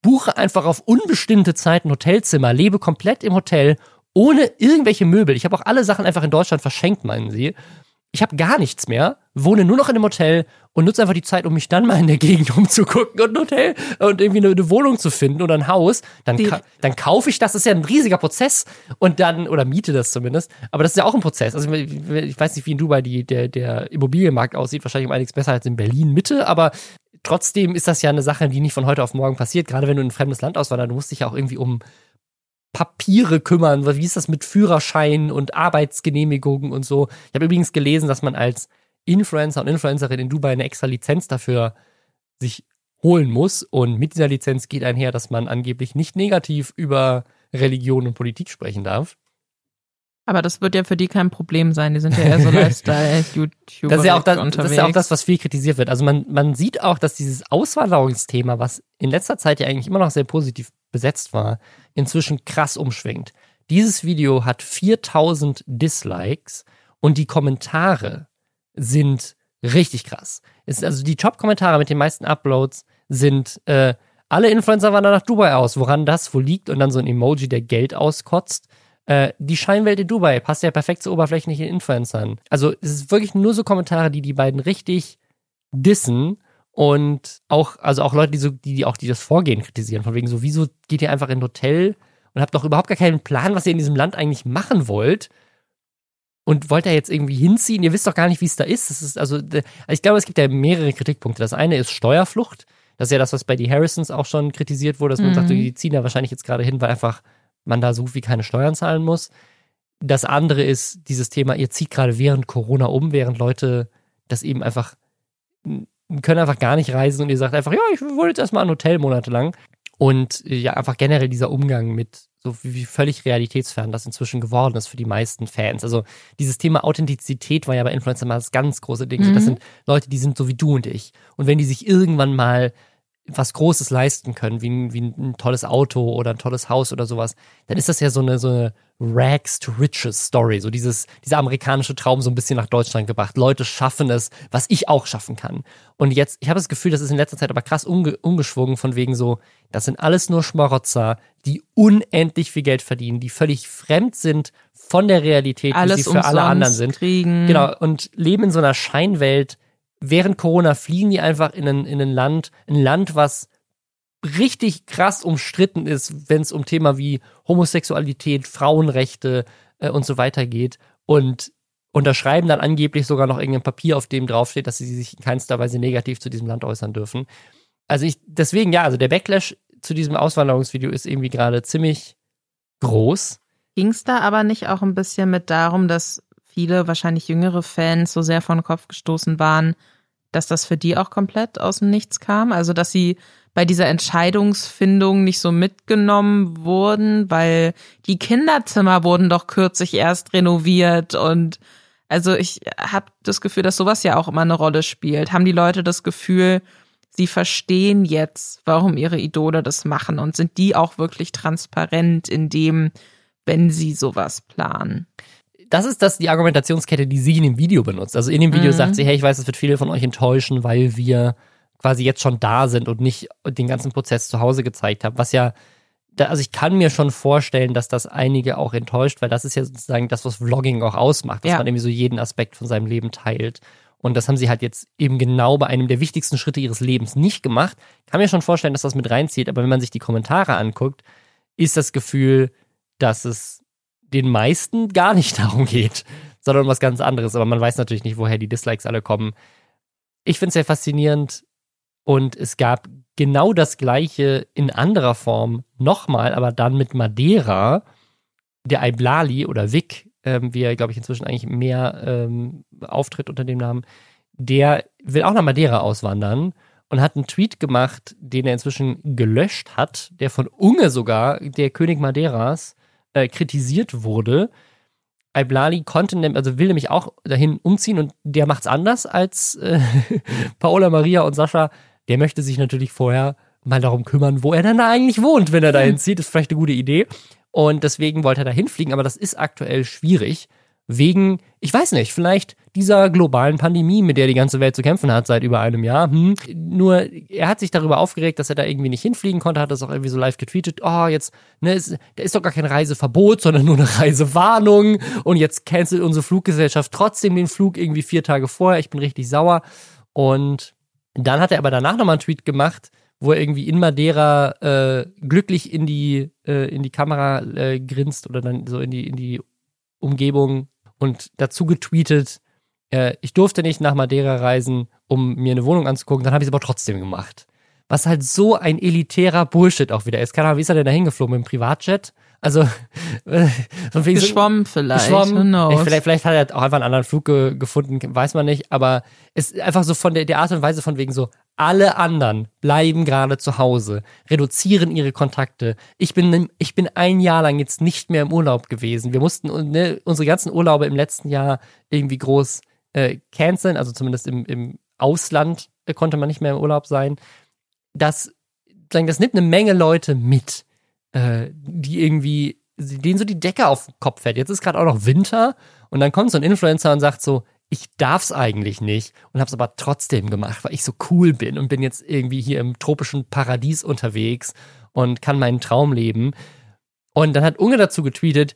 buche einfach auf unbestimmte Zeit ein Hotelzimmer, lebe komplett im Hotel, ohne irgendwelche Möbel. Ich habe auch alle Sachen einfach in Deutschland verschenkt, meinen sie ich habe gar nichts mehr, wohne nur noch in einem Hotel und nutze einfach die Zeit, um mich dann mal in der Gegend <laughs> umzugucken und ein Hotel und irgendwie eine, eine Wohnung zu finden oder ein Haus, dann, ka dann kaufe ich das, das ist ja ein riesiger Prozess und dann, oder miete das zumindest, aber das ist ja auch ein Prozess. Also ich weiß nicht, wie in Dubai die, der, der Immobilienmarkt aussieht, wahrscheinlich um einiges besser als in Berlin Mitte, aber trotzdem ist das ja eine Sache, die nicht von heute auf morgen passiert, gerade wenn du in ein fremdes Land auswanderst, du musst dich ja auch irgendwie um Papiere kümmern. Wie ist das mit Führerschein und Arbeitsgenehmigungen und so? Ich habe übrigens gelesen, dass man als Influencer und Influencerin in Dubai eine extra Lizenz dafür sich holen muss. Und mit dieser Lizenz geht einher, dass man angeblich nicht negativ über Religion und Politik sprechen darf. Aber das wird ja für die kein Problem sein. Die sind ja eher so <laughs> Lifestyle-YouTuber. Das ist ja auch das, das ist ja auch das, was viel kritisiert wird. Also man, man sieht auch, dass dieses Auswanderungsthema, was in letzter Zeit ja eigentlich immer noch sehr positiv besetzt war, inzwischen krass umschwingt. Dieses Video hat 4000 Dislikes und die Kommentare sind richtig krass. Es, also die Top-Kommentare mit den meisten Uploads sind, äh, alle Influencer wandern nach Dubai aus. Woran das wo liegt? Und dann so ein Emoji, der Geld auskotzt. Äh, die Scheinwelt in Dubai passt ja perfekt zu oberflächlichen Influencern. Also es ist wirklich nur so Kommentare, die die beiden richtig dissen und auch, also auch Leute, die so, die, die auch die das Vorgehen kritisieren, von wegen so, wieso geht ihr einfach in ein Hotel und habt doch überhaupt gar keinen Plan, was ihr in diesem Land eigentlich machen wollt? und wollt da jetzt irgendwie hinziehen? Ihr wisst doch gar nicht, wie es da ist. Das ist also, also ich glaube, es gibt ja mehrere Kritikpunkte. Das eine ist Steuerflucht. Das ist ja das, was bei die Harrisons auch schon kritisiert wurde, dass man mhm. sagt, die ziehen da wahrscheinlich jetzt gerade hin, weil einfach man da so gut wie keine Steuern zahlen muss. Das andere ist dieses Thema, ihr zieht gerade während Corona um, während Leute das eben einfach können einfach gar nicht reisen und ihr sagt einfach, ja, ich wollte jetzt erstmal ein Hotel monatelang. Und ja, einfach generell dieser Umgang mit so wie, wie völlig realitätsfern das inzwischen geworden ist für die meisten Fans. Also dieses Thema Authentizität war ja bei Influencer mal das ganz große Ding. Mhm. Das sind Leute, die sind so wie du und ich. Und wenn die sich irgendwann mal was Großes leisten können, wie ein, wie ein tolles Auto oder ein tolles Haus oder sowas, dann ist das ja so eine, so eine Rags to Riches Story, so dieses, dieser amerikanische Traum so ein bisschen nach Deutschland gebracht. Leute schaffen es, was ich auch schaffen kann. Und jetzt, ich habe das Gefühl, das ist in letzter Zeit aber krass umge umgeschwungen von wegen so, das sind alles nur Schmarotzer, die unendlich viel Geld verdienen, die völlig fremd sind von der Realität, alles die sie für alle anderen sind. Kriegen. Genau, und leben in so einer Scheinwelt, während Corona fliegen die einfach in ein, in ein Land, ein Land, was richtig krass umstritten ist, wenn es um Thema wie Homosexualität, Frauenrechte äh, und so weiter geht und unterschreiben dann angeblich sogar noch irgendein Papier, auf dem draufsteht, dass sie sich in keinster Weise negativ zu diesem Land äußern dürfen. Also ich, deswegen, ja, also der Backlash zu diesem Auswanderungsvideo ist irgendwie gerade ziemlich groß. Ging es da aber nicht auch ein bisschen mit darum, dass viele wahrscheinlich jüngere Fans so sehr vor den Kopf gestoßen waren, dass das für die auch komplett aus dem Nichts kam? Also, dass sie bei dieser Entscheidungsfindung nicht so mitgenommen wurden, weil die Kinderzimmer wurden doch kürzlich erst renoviert und also ich habe das Gefühl, dass sowas ja auch immer eine Rolle spielt. Haben die Leute das Gefühl, sie verstehen jetzt, warum ihre Idole das machen und sind die auch wirklich transparent in dem, wenn sie sowas planen? Das ist das die Argumentationskette, die sie in dem Video benutzt. Also in dem Video mhm. sagt sie, hey, ich weiß, es wird viele von euch enttäuschen, weil wir quasi jetzt schon da sind und nicht den ganzen Prozess zu Hause gezeigt haben. Was ja, also ich kann mir schon vorstellen, dass das einige auch enttäuscht, weil das ist ja sozusagen das, was Vlogging auch ausmacht, dass ja. man irgendwie so jeden Aspekt von seinem Leben teilt. Und das haben sie halt jetzt eben genau bei einem der wichtigsten Schritte ihres Lebens nicht gemacht. Kann mir schon vorstellen, dass das mit reinzieht, aber wenn man sich die Kommentare anguckt, ist das Gefühl, dass es den meisten gar nicht <laughs> darum geht, sondern um was ganz anderes. Aber man weiß natürlich nicht, woher die Dislikes alle kommen. Ich finde es sehr faszinierend und es gab genau das gleiche in anderer Form nochmal, aber dann mit Madeira, der Iblali oder Vic, ähm, wie er, glaube ich, inzwischen eigentlich mehr ähm, auftritt unter dem Namen, der will auch nach Madeira auswandern und hat einen Tweet gemacht, den er inzwischen gelöscht hat, der von Unge sogar, der König Madeiras, äh, kritisiert wurde. Iblali konnte, also will nämlich auch dahin umziehen und der macht's anders als äh, <laughs> Paola Maria und Sascha. Der möchte sich natürlich vorher mal darum kümmern, wo er dann da eigentlich wohnt, wenn er dahin zieht. Das ist vielleicht eine gute Idee. Und deswegen wollte er da hinfliegen, aber das ist aktuell schwierig wegen, ich weiß nicht, vielleicht dieser globalen Pandemie, mit der die ganze Welt zu kämpfen hat seit über einem Jahr. Hm. Nur er hat sich darüber aufgeregt, dass er da irgendwie nicht hinfliegen konnte, hat das auch irgendwie so live getweetet. Oh, jetzt, ne, ist, da ist doch gar kein Reiseverbot, sondern nur eine <laughs> Reisewarnung. Und jetzt cancelt unsere Fluggesellschaft trotzdem den Flug irgendwie vier Tage vorher. Ich bin richtig sauer. Und dann hat er aber danach nochmal einen Tweet gemacht, wo er irgendwie in Madeira äh, glücklich in die, äh, in die Kamera äh, grinst oder dann so in die, in die Umgebung und dazu getweetet, äh, ich durfte nicht nach Madeira reisen, um mir eine Wohnung anzugucken, dann habe ich es aber trotzdem gemacht. Was halt so ein elitärer Bullshit auch wieder ist. Keine Ahnung, wie ist er denn da hingeflogen? Mit dem Privatjet? Also, <laughs> äh, geschwommen vielleicht. Geschwommen. Vielleicht, vielleicht hat er auch einfach einen anderen Flug ge gefunden, weiß man nicht. Aber es ist einfach so von der, der Art und Weise von wegen so, alle anderen bleiben gerade zu Hause, reduzieren ihre Kontakte. Ich bin, ich bin ein Jahr lang jetzt nicht mehr im Urlaub gewesen. Wir mussten ne, unsere ganzen Urlaube im letzten Jahr irgendwie groß äh, canceln, also zumindest im, im Ausland äh, konnte man nicht mehr im Urlaub sein. Das, das nimmt eine Menge Leute mit, äh, die irgendwie denen so die Decke auf den Kopf fällt. Jetzt ist gerade auch noch Winter und dann kommt so ein Influencer und sagt so, ich darf's eigentlich nicht und hab's aber trotzdem gemacht, weil ich so cool bin und bin jetzt irgendwie hier im tropischen Paradies unterwegs und kann meinen Traum leben. Und dann hat Unge dazu getweetet,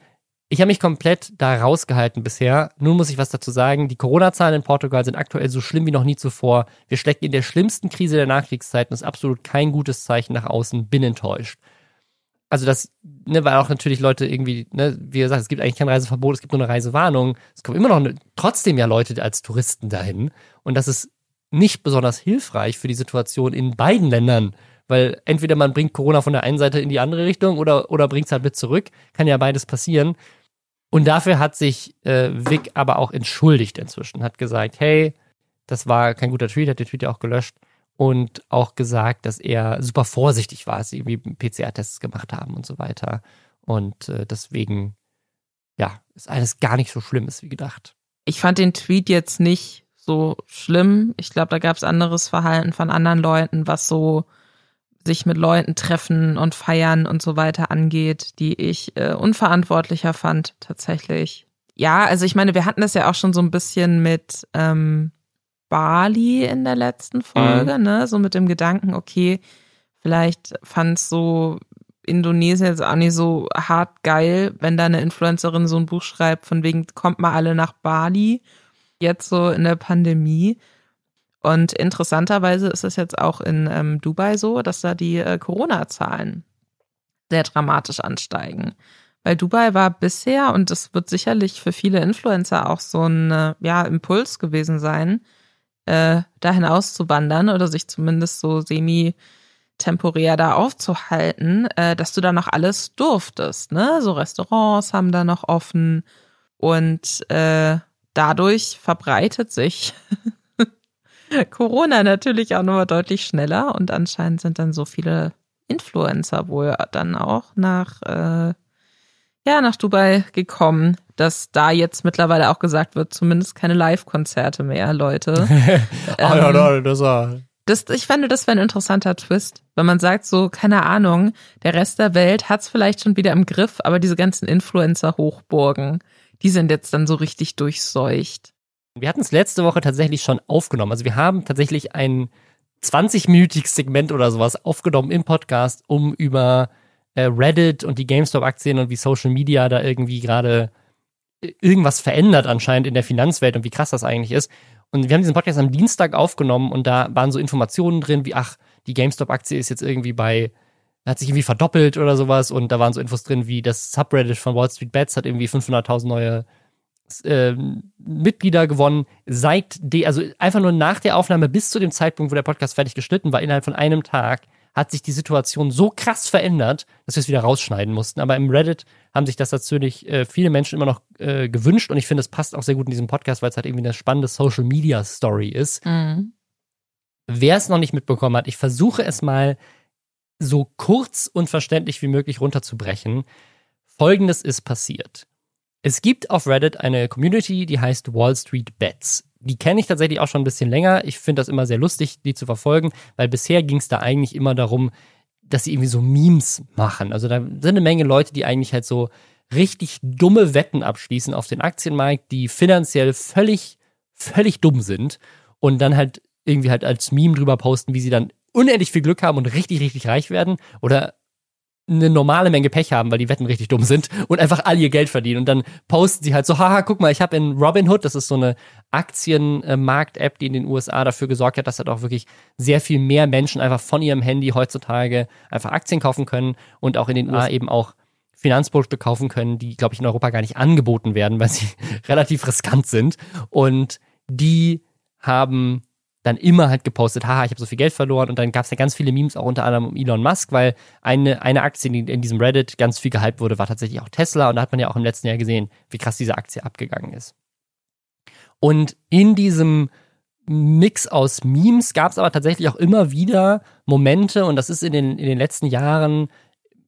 ich habe mich komplett da rausgehalten bisher. Nun muss ich was dazu sagen. Die Corona-Zahlen in Portugal sind aktuell so schlimm wie noch nie zuvor. Wir stecken in der schlimmsten Krise der Nachkriegszeiten. Das ist absolut kein gutes Zeichen nach außen. Bin enttäuscht. Also das, ne, weil auch natürlich Leute irgendwie, ne, wie gesagt, es gibt eigentlich kein Reiseverbot, es gibt nur eine Reisewarnung. Es kommen immer noch ne, trotzdem ja Leute als Touristen dahin. Und das ist nicht besonders hilfreich für die Situation in beiden Ländern. Weil entweder man bringt Corona von der einen Seite in die andere Richtung oder, oder bringt es halt mit zurück. Kann ja beides passieren. Und dafür hat sich äh, Vic aber auch entschuldigt inzwischen, hat gesagt, hey, das war kein guter Tweet, hat den Tweet ja auch gelöscht und auch gesagt, dass er super vorsichtig war, als sie irgendwie PCR-Tests gemacht haben und so weiter. Und äh, deswegen, ja, ist alles gar nicht so schlimm ist wie gedacht. Ich fand den Tweet jetzt nicht so schlimm. Ich glaube, da gab es anderes Verhalten von anderen Leuten, was so sich mit Leuten treffen und feiern und so weiter angeht, die ich äh, unverantwortlicher fand tatsächlich. Ja, also ich meine, wir hatten das ja auch schon so ein bisschen mit ähm, Bali in der letzten Folge, mhm. ne? So mit dem Gedanken, okay, vielleicht fand es so Indonesien jetzt auch nicht so hart geil, wenn da eine Influencerin so ein Buch schreibt, von wegen kommt mal alle nach Bali, jetzt so in der Pandemie. Und interessanterweise ist es jetzt auch in ähm, Dubai so, dass da die äh, Corona-Zahlen sehr dramatisch ansteigen. Weil Dubai war bisher, und das wird sicherlich für viele Influencer auch so ein äh, ja, Impuls gewesen sein, äh, dahin auszuwandern oder sich zumindest so semi temporär da aufzuhalten, äh, dass du da noch alles durftest. Ne? So Restaurants haben da noch offen und äh, dadurch verbreitet sich <laughs> Corona natürlich auch nochmal deutlich schneller und anscheinend sind dann so viele Influencer wohl dann auch nach, äh, ja, nach Dubai gekommen, dass da jetzt mittlerweile auch gesagt wird, zumindest keine Live-Konzerte mehr, Leute. Ah, <laughs> ähm, ja, das war. Das, ich fände, das wäre ein interessanter Twist, wenn man sagt, so, keine Ahnung, der Rest der Welt hat's vielleicht schon wieder im Griff, aber diese ganzen Influencer-Hochburgen, die sind jetzt dann so richtig durchseucht. Wir hatten es letzte Woche tatsächlich schon aufgenommen. Also wir haben tatsächlich ein 20-minütiges Segment oder sowas aufgenommen im Podcast, um über äh, Reddit und die GameStop-Aktien und wie Social Media da irgendwie gerade äh, irgendwas verändert anscheinend in der Finanzwelt und wie krass das eigentlich ist. Und wir haben diesen Podcast am Dienstag aufgenommen und da waren so Informationen drin, wie, ach, die GameStop-Aktie ist jetzt irgendwie bei, hat sich irgendwie verdoppelt oder sowas und da waren so Infos drin, wie das Subreddit von Wall Street Bets hat irgendwie 500.000 neue äh, Mitglieder gewonnen, seit de, also einfach nur nach der Aufnahme bis zu dem Zeitpunkt, wo der Podcast fertig geschnitten war, innerhalb von einem Tag, hat sich die Situation so krass verändert, dass wir es wieder rausschneiden mussten. Aber im Reddit haben sich das natürlich äh, viele Menschen immer noch äh, gewünscht und ich finde, es passt auch sehr gut in diesem Podcast, weil es halt irgendwie eine spannende Social Media Story ist. Mhm. Wer es noch nicht mitbekommen hat, ich versuche es mal so kurz und verständlich wie möglich runterzubrechen. Folgendes ist passiert. Es gibt auf Reddit eine Community, die heißt Wall Street Bets. Die kenne ich tatsächlich auch schon ein bisschen länger. Ich finde das immer sehr lustig, die zu verfolgen, weil bisher ging es da eigentlich immer darum, dass sie irgendwie so Memes machen. Also da sind eine Menge Leute, die eigentlich halt so richtig dumme Wetten abschließen auf den Aktienmarkt, die finanziell völlig, völlig dumm sind und dann halt irgendwie halt als Meme drüber posten, wie sie dann unendlich viel Glück haben und richtig, richtig reich werden oder eine normale Menge Pech haben, weil die Wetten richtig dumm sind und einfach all ihr Geld verdienen. Und dann posten sie halt so, haha, guck mal, ich habe in Robinhood, das ist so eine Aktienmarkt-App, die in den USA dafür gesorgt hat, dass halt auch wirklich sehr viel mehr Menschen einfach von ihrem Handy heutzutage einfach Aktien kaufen können und auch in den USA eben auch Finanzprodukte kaufen können, die, glaube ich, in Europa gar nicht angeboten werden, weil sie <laughs> relativ riskant sind. Und die haben dann immer halt gepostet, haha, ich habe so viel Geld verloren und dann gab es ja ganz viele Memes, auch unter anderem um Elon Musk, weil eine, eine Aktie, die in diesem Reddit ganz viel gehypt wurde, war tatsächlich auch Tesla und da hat man ja auch im letzten Jahr gesehen, wie krass diese Aktie abgegangen ist. Und in diesem Mix aus Memes gab es aber tatsächlich auch immer wieder Momente und das ist in den, in den letzten Jahren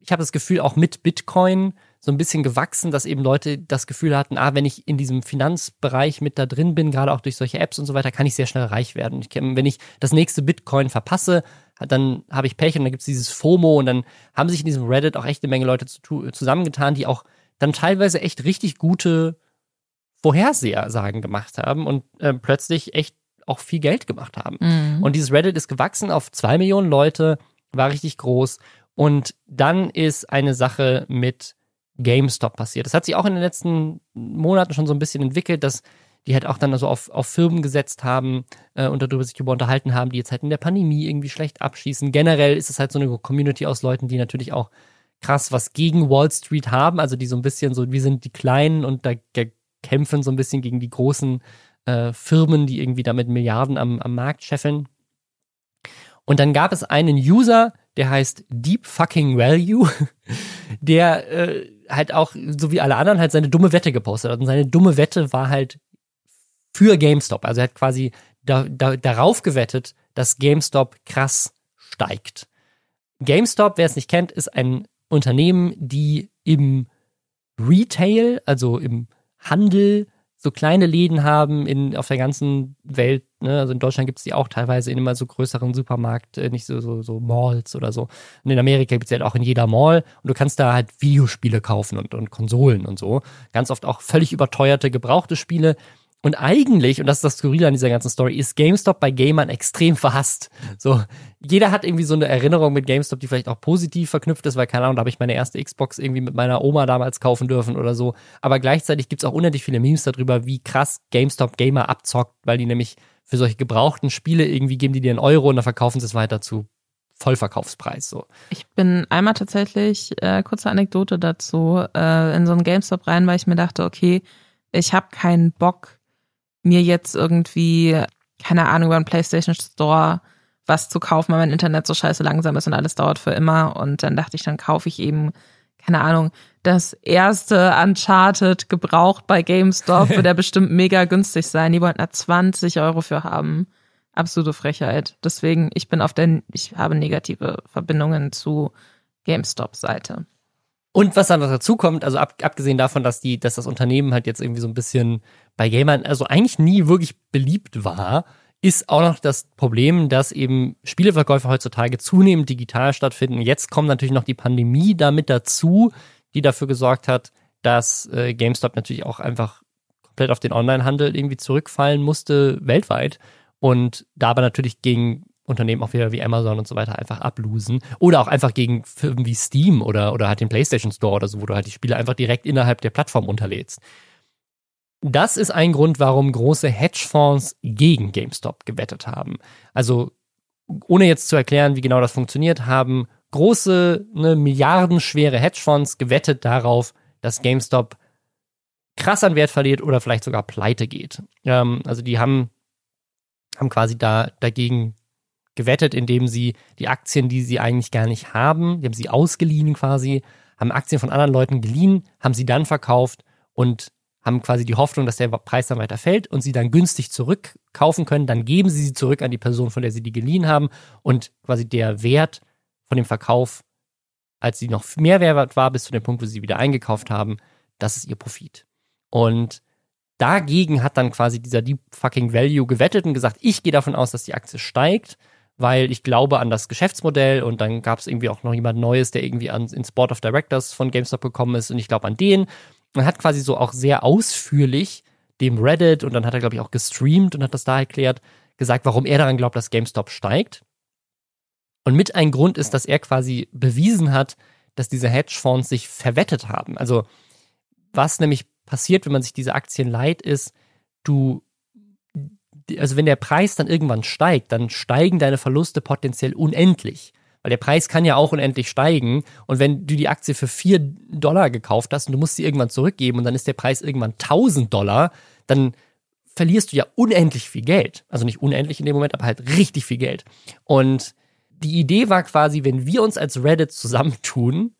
ich habe das Gefühl, auch mit Bitcoin so ein bisschen gewachsen, dass eben Leute das Gefühl hatten, ah, wenn ich in diesem Finanzbereich mit da drin bin, gerade auch durch solche Apps und so weiter, kann ich sehr schnell reich werden. Ich, wenn ich das nächste Bitcoin verpasse, dann habe ich Pech und dann gibt es dieses FOMO und dann haben sich in diesem Reddit auch echt eine Menge Leute zu, zusammengetan, die auch dann teilweise echt richtig gute Vorhersagen gemacht haben und äh, plötzlich echt auch viel Geld gemacht haben. Mhm. Und dieses Reddit ist gewachsen auf zwei Millionen Leute, war richtig groß. Und dann ist eine Sache mit GameStop passiert. Das hat sich auch in den letzten Monaten schon so ein bisschen entwickelt, dass die halt auch dann also auf, auf Firmen gesetzt haben äh, und darüber sich darüber unterhalten haben, die jetzt halt in der Pandemie irgendwie schlecht abschießen. Generell ist es halt so eine Community aus Leuten, die natürlich auch krass was gegen Wall Street haben, also die so ein bisschen so, wir sind die Kleinen und da kämpfen so ein bisschen gegen die großen äh, Firmen, die irgendwie damit Milliarden am, am Markt scheffeln. Und dann gab es einen User, der heißt Deep Fucking Value, <laughs> der äh, halt auch, so wie alle anderen, halt seine dumme Wette gepostet hat. Und seine dumme Wette war halt für GameStop. Also er hat quasi da, da, darauf gewettet, dass GameStop krass steigt. GameStop, wer es nicht kennt, ist ein Unternehmen, die im Retail, also im Handel, so kleine Läden haben in, auf der ganzen Welt. Ne? Also in Deutschland gibt es die auch teilweise in immer so größeren Supermarkt, äh, nicht so, so, so Malls oder so. Und in Amerika gibt es halt auch in jeder Mall und du kannst da halt Videospiele kaufen und, und Konsolen und so. Ganz oft auch völlig überteuerte, gebrauchte Spiele. Und eigentlich, und das ist das Skurrile an dieser ganzen Story, ist GameStop bei Gamern extrem verhasst. So, jeder hat irgendwie so eine Erinnerung mit GameStop, die vielleicht auch positiv verknüpft ist, weil keine Ahnung, da habe ich meine erste Xbox irgendwie mit meiner Oma damals kaufen dürfen oder so. Aber gleichzeitig gibt's auch unendlich viele Memes darüber, wie krass GameStop Gamer abzockt, weil die nämlich für solche gebrauchten Spiele irgendwie geben die dir einen Euro und dann verkaufen sie es weiter zu Vollverkaufspreis. So. Ich bin einmal tatsächlich, äh, kurze Anekdote dazu, äh, in so einen GameStop rein, weil ich mir dachte, okay, ich habe keinen Bock, mir jetzt irgendwie, keine Ahnung, über einen PlayStation Store was zu kaufen, weil mein Internet so scheiße langsam ist und alles dauert für immer. Und dann dachte ich, dann kaufe ich eben, keine Ahnung, das erste Uncharted gebraucht bei GameStop, <laughs> wird der bestimmt mega günstig sein. Die wollten da 20 Euro für haben. Absolute Frechheit. Deswegen, ich bin auf der, ich habe negative Verbindungen zu GameStop-Seite. Und was dann noch dazu kommt, also ab, abgesehen davon, dass die, dass das Unternehmen halt jetzt irgendwie so ein bisschen bei Gamern, also eigentlich nie wirklich beliebt war, ist auch noch das Problem, dass eben Spieleverkäufe heutzutage zunehmend digital stattfinden. Jetzt kommt natürlich noch die Pandemie damit dazu, die dafür gesorgt hat, dass äh, GameStop natürlich auch einfach komplett auf den Onlinehandel irgendwie zurückfallen musste, weltweit. Und da aber natürlich gegen Unternehmen auch wieder wie Amazon und so weiter einfach ablosen. Oder auch einfach gegen Firmen wie Steam oder, oder halt den PlayStation Store oder so, wo du halt die Spiele einfach direkt innerhalb der Plattform unterlädst. Das ist ein Grund, warum große Hedgefonds gegen GameStop gewettet haben. Also, ohne jetzt zu erklären, wie genau das funktioniert, haben große, ne, milliardenschwere Hedgefonds gewettet darauf, dass GameStop krass an Wert verliert oder vielleicht sogar pleite geht. Ähm, also die haben, haben quasi da dagegen gewettet, indem sie die Aktien, die sie eigentlich gar nicht haben, die haben sie ausgeliehen quasi, haben Aktien von anderen Leuten geliehen, haben sie dann verkauft und haben quasi die Hoffnung, dass der Preis dann weiter fällt und sie dann günstig zurückkaufen können. Dann geben sie sie zurück an die Person, von der sie die geliehen haben und quasi der Wert von dem Verkauf, als sie noch mehr Wert war, bis zu dem Punkt, wo sie wieder eingekauft haben, das ist ihr Profit. Und dagegen hat dann quasi dieser Deep Fucking Value gewettet und gesagt, ich gehe davon aus, dass die Aktie steigt weil ich glaube an das Geschäftsmodell und dann gab es irgendwie auch noch jemand Neues, der irgendwie an, ins Board of Directors von GameStop gekommen ist und ich glaube an den. Man hat quasi so auch sehr ausführlich dem Reddit und dann hat er, glaube ich, auch gestreamt und hat das da erklärt, gesagt, warum er daran glaubt, dass GameStop steigt. Und mit ein Grund ist, dass er quasi bewiesen hat, dass diese Hedgefonds sich verwettet haben. Also was nämlich passiert, wenn man sich diese Aktien leiht, ist, du also wenn der Preis dann irgendwann steigt, dann steigen deine Verluste potenziell unendlich. Weil der Preis kann ja auch unendlich steigen. Und wenn du die Aktie für 4 Dollar gekauft hast und du musst sie irgendwann zurückgeben und dann ist der Preis irgendwann 1000 Dollar, dann verlierst du ja unendlich viel Geld. Also nicht unendlich in dem Moment, aber halt richtig viel Geld. Und die Idee war quasi, wenn wir uns als Reddit zusammentun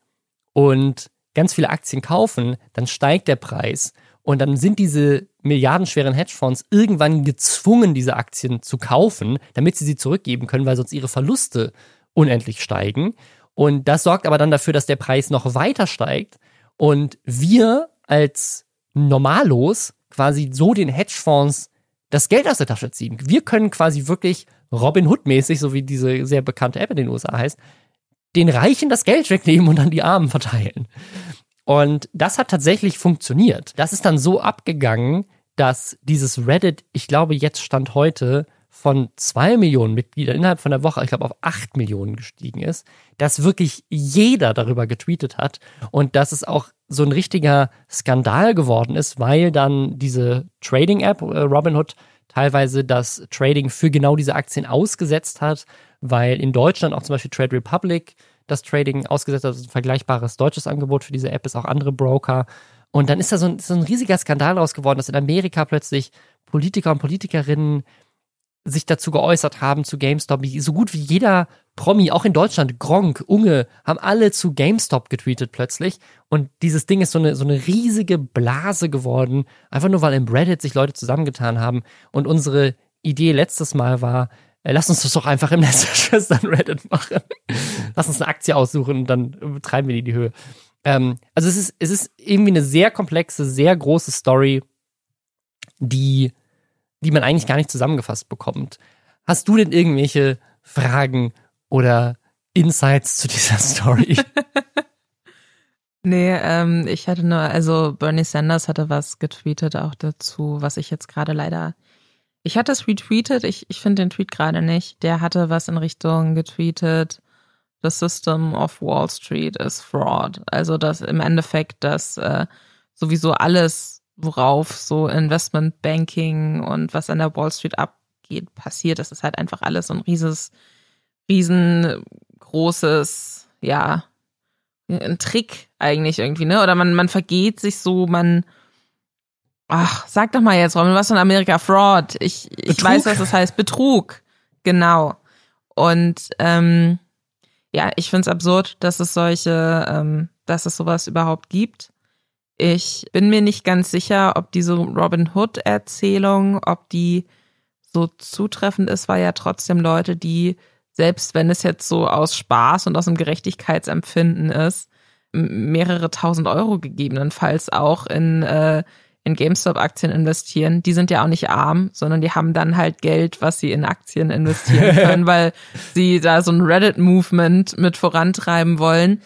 und ganz viele Aktien kaufen, dann steigt der Preis und dann sind diese milliardenschweren Hedgefonds irgendwann gezwungen, diese Aktien zu kaufen, damit sie sie zurückgeben können, weil sonst ihre Verluste unendlich steigen. Und das sorgt aber dann dafür, dass der Preis noch weiter steigt und wir als Normalos quasi so den Hedgefonds das Geld aus der Tasche ziehen. Wir können quasi wirklich Robin Hood-mäßig, so wie diese sehr bekannte App in den USA heißt, den Reichen das Geld wegnehmen und an die Armen verteilen. Und das hat tatsächlich funktioniert. Das ist dann so abgegangen, dass dieses Reddit, ich glaube, jetzt stand heute von zwei Millionen Mitgliedern innerhalb von der Woche, ich glaube, auf acht Millionen gestiegen ist, dass wirklich jeder darüber getweetet hat und dass es auch so ein richtiger Skandal geworden ist, weil dann diese Trading-App äh, Robinhood teilweise das Trading für genau diese Aktien ausgesetzt hat, weil in Deutschland auch zum Beispiel Trade Republic das Trading ausgesetzt hat, also ein vergleichbares deutsches Angebot für diese App ist, auch andere Broker. Und dann ist da so ein, so ein riesiger Skandal raus geworden, dass in Amerika plötzlich Politiker und Politikerinnen sich dazu geäußert haben zu GameStop. So gut wie jeder Promi, auch in Deutschland, Gronk, Unge, haben alle zu GameStop getweetet plötzlich. Und dieses Ding ist so eine, so eine riesige Blase geworden, einfach nur weil im Reddit sich Leute zusammengetan haben. Und unsere Idee letztes Mal war, äh, lass uns das doch einfach im <laughs> Netzwerkschwestern Reddit machen. lass uns eine Aktie aussuchen und dann treiben wir die in die Höhe. Ähm, also es ist, es ist irgendwie eine sehr komplexe, sehr große Story, die die man eigentlich gar nicht zusammengefasst bekommt. Hast du denn irgendwelche Fragen oder Insights zu dieser <laughs> Story? nee, ähm, ich hatte nur, also Bernie Sanders hatte was getweetet auch dazu, was ich jetzt gerade leider. Ich hatte es retweetet, ich, ich finde den Tweet gerade nicht. Der hatte was in Richtung getweetet. The system of Wall Street is fraud. Also dass im Endeffekt, dass äh, sowieso alles worauf so Investmentbanking und was an der Wall Street abgeht, passiert. Das ist halt einfach alles so ein rieses, riesengroßes, ja, ein Trick eigentlich irgendwie, ne? Oder man, man vergeht sich so, man, ach, sag doch mal jetzt, Robin, was in Amerika? Fraud. Ich, ich weiß, was das heißt. Betrug. Genau. Und, ähm, ja, ich finde es absurd, dass es solche, ähm, dass es sowas überhaupt gibt. Ich bin mir nicht ganz sicher, ob diese Robin Hood-Erzählung, ob die so zutreffend ist, weil ja trotzdem Leute, die, selbst wenn es jetzt so aus Spaß und aus einem Gerechtigkeitsempfinden ist, mehrere tausend Euro gegebenenfalls auch in, äh, in GameStop-Aktien investieren, die sind ja auch nicht arm, sondern die haben dann halt Geld, was sie in Aktien investieren <laughs> können, weil sie da so ein Reddit-Movement mit vorantreiben wollen.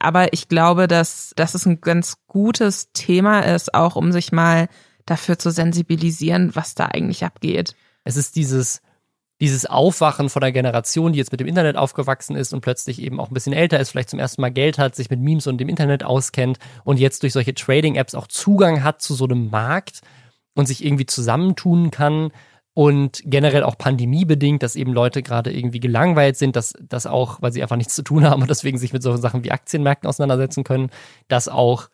Aber ich glaube, dass, dass es ein ganz gutes Thema ist, auch um sich mal dafür zu sensibilisieren, was da eigentlich abgeht. Es ist dieses, dieses Aufwachen von der Generation, die jetzt mit dem Internet aufgewachsen ist und plötzlich eben auch ein bisschen älter ist, vielleicht zum ersten Mal Geld hat, sich mit Memes und dem Internet auskennt und jetzt durch solche Trading-Apps auch Zugang hat zu so einem Markt und sich irgendwie zusammentun kann und generell auch pandemiebedingt, dass eben Leute gerade irgendwie gelangweilt sind, dass das auch, weil sie einfach nichts zu tun haben und deswegen sich mit solchen Sachen wie Aktienmärkten auseinandersetzen können, dass auch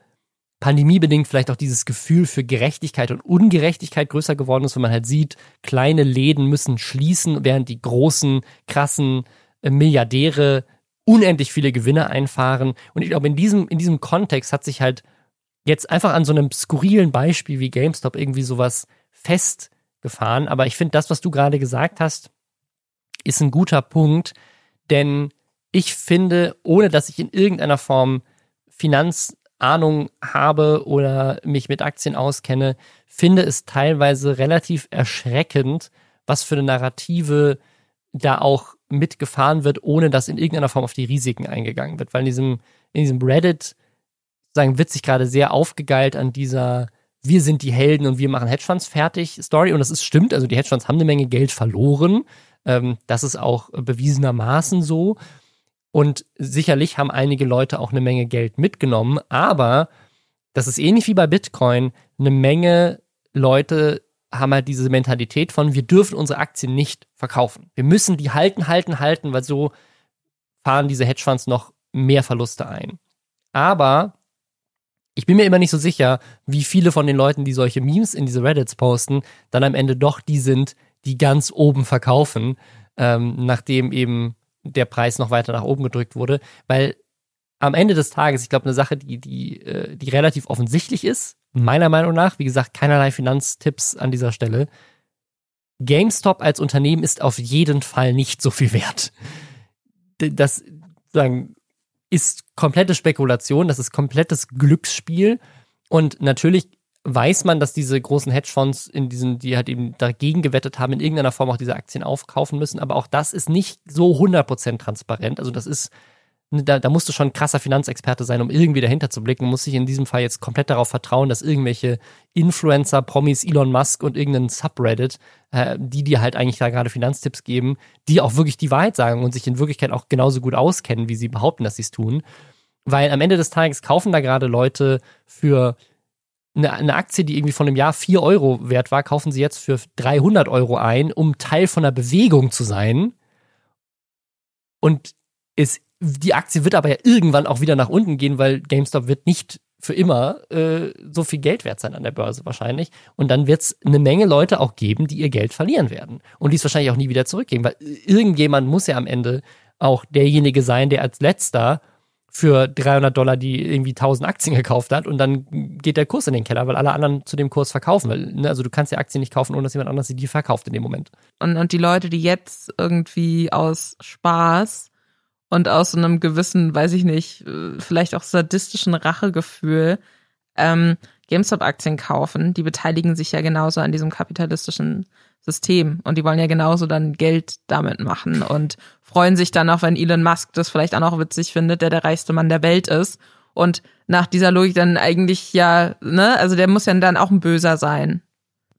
pandemiebedingt vielleicht auch dieses Gefühl für Gerechtigkeit und Ungerechtigkeit größer geworden ist, wenn man halt sieht, kleine Läden müssen schließen, während die großen, krassen äh, Milliardäre unendlich viele Gewinne einfahren. Und ich glaube, in diesem, in diesem Kontext hat sich halt jetzt einfach an so einem skurrilen Beispiel wie GameStop irgendwie sowas fest gefahren. Aber ich finde, das, was du gerade gesagt hast, ist ein guter Punkt, denn ich finde, ohne dass ich in irgendeiner Form Finanzahnung habe oder mich mit Aktien auskenne, finde es teilweise relativ erschreckend, was für eine Narrative da auch mitgefahren wird, ohne dass in irgendeiner Form auf die Risiken eingegangen wird. Weil in diesem, in diesem Reddit sagen, wird sich gerade sehr aufgegeilt an dieser wir sind die Helden und wir machen Hedgefonds fertig Story. Und das ist stimmt, also die Hedgefonds haben eine Menge Geld verloren. Ähm, das ist auch bewiesenermaßen so. Und sicherlich haben einige Leute auch eine Menge Geld mitgenommen, aber das ist ähnlich wie bei Bitcoin. Eine Menge Leute haben halt diese Mentalität von, wir dürfen unsere Aktien nicht verkaufen. Wir müssen die halten, halten, halten, weil so fahren diese Hedgefonds noch mehr Verluste ein. Aber ich bin mir immer nicht so sicher, wie viele von den Leuten, die solche Memes in diese Reddits posten, dann am Ende doch die sind, die ganz oben verkaufen, ähm, nachdem eben der Preis noch weiter nach oben gedrückt wurde. Weil am Ende des Tages, ich glaube, eine Sache, die, die, äh, die relativ offensichtlich ist, meiner Meinung nach, wie gesagt, keinerlei Finanztipps an dieser Stelle. GameStop als Unternehmen ist auf jeden Fall nicht so viel wert. Das sagen, ist komplette Spekulation, das ist komplettes Glücksspiel. Und natürlich weiß man, dass diese großen Hedgefonds in diesen, die halt eben dagegen gewettet haben, in irgendeiner Form auch diese Aktien aufkaufen müssen. Aber auch das ist nicht so 100% transparent. Also das ist da, da musst du schon ein krasser Finanzexperte sein, um irgendwie dahinter zu blicken. Muss ich in diesem Fall jetzt komplett darauf vertrauen, dass irgendwelche Influencer, Promis, Elon Musk und irgendein Subreddit, äh, die dir halt eigentlich da gerade Finanztipps geben, die auch wirklich die Wahrheit sagen und sich in Wirklichkeit auch genauso gut auskennen, wie sie behaupten, dass sie es tun. Weil am Ende des Tages kaufen da gerade Leute für eine, eine Aktie, die irgendwie von einem Jahr 4 Euro wert war, kaufen sie jetzt für 300 Euro ein, um Teil von einer Bewegung zu sein. Und es die Aktie wird aber ja irgendwann auch wieder nach unten gehen, weil GameStop wird nicht für immer äh, so viel Geld wert sein an der Börse wahrscheinlich. Und dann wird es eine Menge Leute auch geben, die ihr Geld verlieren werden. Und die es wahrscheinlich auch nie wieder zurückgeben, weil irgendjemand muss ja am Ende auch derjenige sein, der als letzter für 300 Dollar die irgendwie 1000 Aktien gekauft hat und dann geht der Kurs in den Keller, weil alle anderen zu dem Kurs verkaufen. Weil, ne, also du kannst die Aktien nicht kaufen, ohne dass jemand anders sie dir verkauft in dem Moment. Und, und die Leute, die jetzt irgendwie aus Spaß und aus so einem gewissen, weiß ich nicht, äh, vielleicht auch sadistischen Rachegefühl ähm, GameStop-Aktien kaufen, die beteiligen sich ja genauso an diesem kapitalistischen System und die wollen ja genauso dann Geld damit machen und freuen sich dann auch, wenn Elon Musk das vielleicht auch noch witzig findet, der der reichste Mann der Welt ist und nach dieser Logik dann eigentlich ja, ne, also der muss ja dann auch ein Böser sein.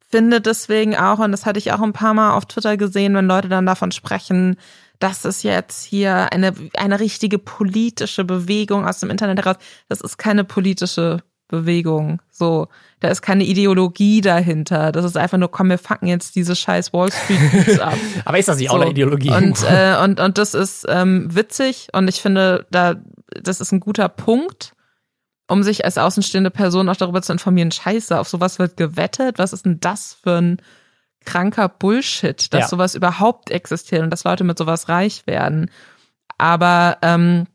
Finde deswegen auch, und das hatte ich auch ein paar Mal auf Twitter gesehen, wenn Leute dann davon sprechen, das ist jetzt hier eine, eine richtige politische Bewegung aus dem Internet heraus. Das ist keine politische Bewegung. So, da ist keine Ideologie dahinter. Das ist einfach nur, komm, wir fucken jetzt diese scheiß Wall Street ab. <laughs> Aber ist das nicht so. auch eine Ideologie? Und, <laughs> äh, und, und das ist ähm, witzig und ich finde, da, das ist ein guter Punkt, um sich als außenstehende Person auch darüber zu informieren, scheiße, auf sowas wird gewettet. Was ist denn das für ein kranker Bullshit, dass ja. sowas überhaupt existiert und dass Leute mit sowas reich werden. Aber ähm,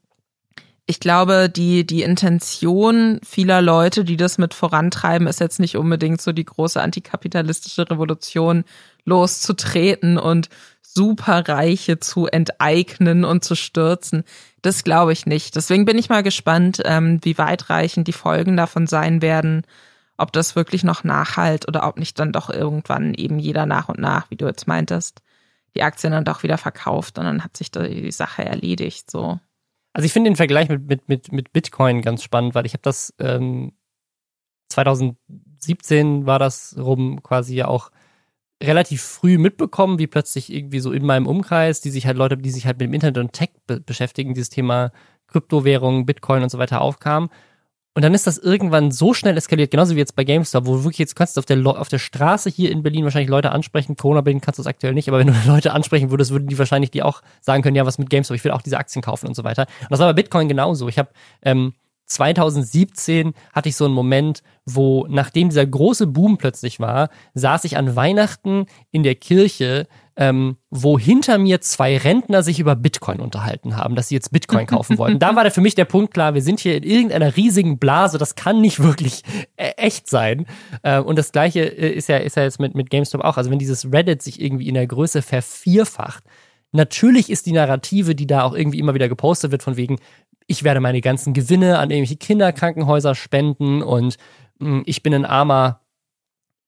ich glaube, die, die Intention vieler Leute, die das mit vorantreiben, ist jetzt nicht unbedingt so die große antikapitalistische Revolution loszutreten und Superreiche zu enteignen und zu stürzen. Das glaube ich nicht. Deswegen bin ich mal gespannt, ähm, wie weitreichend die Folgen davon sein werden ob das wirklich noch nachhalt oder ob nicht dann doch irgendwann eben jeder nach und nach, wie du jetzt meintest, die Aktien dann doch wieder verkauft und dann hat sich die Sache erledigt. So. Also ich finde den Vergleich mit, mit, mit, mit Bitcoin ganz spannend, weil ich habe das ähm, 2017 war das rum quasi ja auch relativ früh mitbekommen, wie plötzlich irgendwie so in meinem Umkreis, die sich halt Leute, die sich halt mit dem Internet und Tech be beschäftigen, dieses Thema Kryptowährungen, Bitcoin und so weiter aufkam und dann ist das irgendwann so schnell eskaliert, genauso wie jetzt bei GameStop, wo du wirklich jetzt kannst du auf der, auf der Straße hier in Berlin wahrscheinlich Leute ansprechen. Corona-Berlin kannst du das aktuell nicht, aber wenn du <laughs> Leute ansprechen würdest, würden die wahrscheinlich die auch sagen können, ja, was mit GameStop, ich will auch diese Aktien kaufen und so weiter. Und das war bei Bitcoin genauso. Ich habe ähm, 2017 hatte ich so einen Moment, wo nachdem dieser große Boom plötzlich war, saß ich an Weihnachten in der Kirche ähm, wo hinter mir zwei Rentner sich über Bitcoin unterhalten haben, dass sie jetzt Bitcoin kaufen wollten. da war für mich der Punkt klar, wir sind hier in irgendeiner riesigen Blase, das kann nicht wirklich äh, echt sein. Äh, und das gleiche äh, ist ja, ist ja jetzt mit, mit GameStop auch. Also wenn dieses Reddit sich irgendwie in der Größe vervierfacht, natürlich ist die Narrative, die da auch irgendwie immer wieder gepostet wird, von wegen, ich werde meine ganzen Gewinne an irgendwelche Kinderkrankenhäuser spenden und mh, hm, ich bin ein armer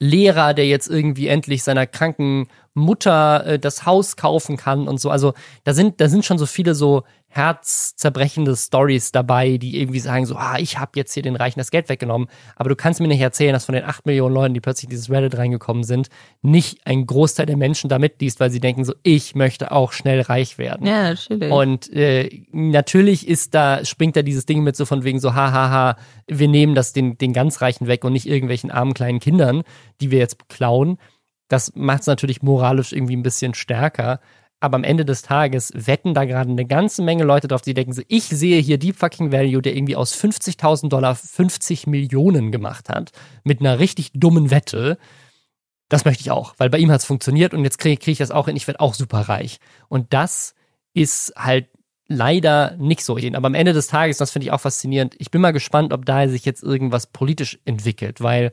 Lehrer, der jetzt irgendwie endlich seiner kranken Mutter äh, das Haus kaufen kann und so. Also da sind, da sind schon so viele so herzzerbrechende Stories dabei, die irgendwie sagen so, ah, ich habe jetzt hier den Reichen das Geld weggenommen. Aber du kannst mir nicht erzählen, dass von den acht Millionen Leuten, die plötzlich in dieses Reddit reingekommen sind, nicht ein Großteil der Menschen da mitliest, weil sie denken so, ich möchte auch schnell reich werden. Ja, natürlich. Und äh, natürlich ist da, springt da dieses Ding mit so von wegen so, hahaha, ha, ha, wir nehmen das den, den ganz Reichen weg und nicht irgendwelchen armen kleinen Kindern, die wir jetzt klauen. Das macht es natürlich moralisch irgendwie ein bisschen stärker. Aber am Ende des Tages wetten da gerade eine ganze Menge Leute drauf, die denken ich sehe hier Deep Fucking Value, der irgendwie aus 50.000 Dollar 50 Millionen gemacht hat, mit einer richtig dummen Wette. Das möchte ich auch, weil bei ihm hat es funktioniert und jetzt kriege krieg ich das auch hin, ich werde auch super reich. Und das ist halt leider nicht so hin. Aber am Ende des Tages, das finde ich auch faszinierend, ich bin mal gespannt, ob da sich jetzt irgendwas politisch entwickelt, weil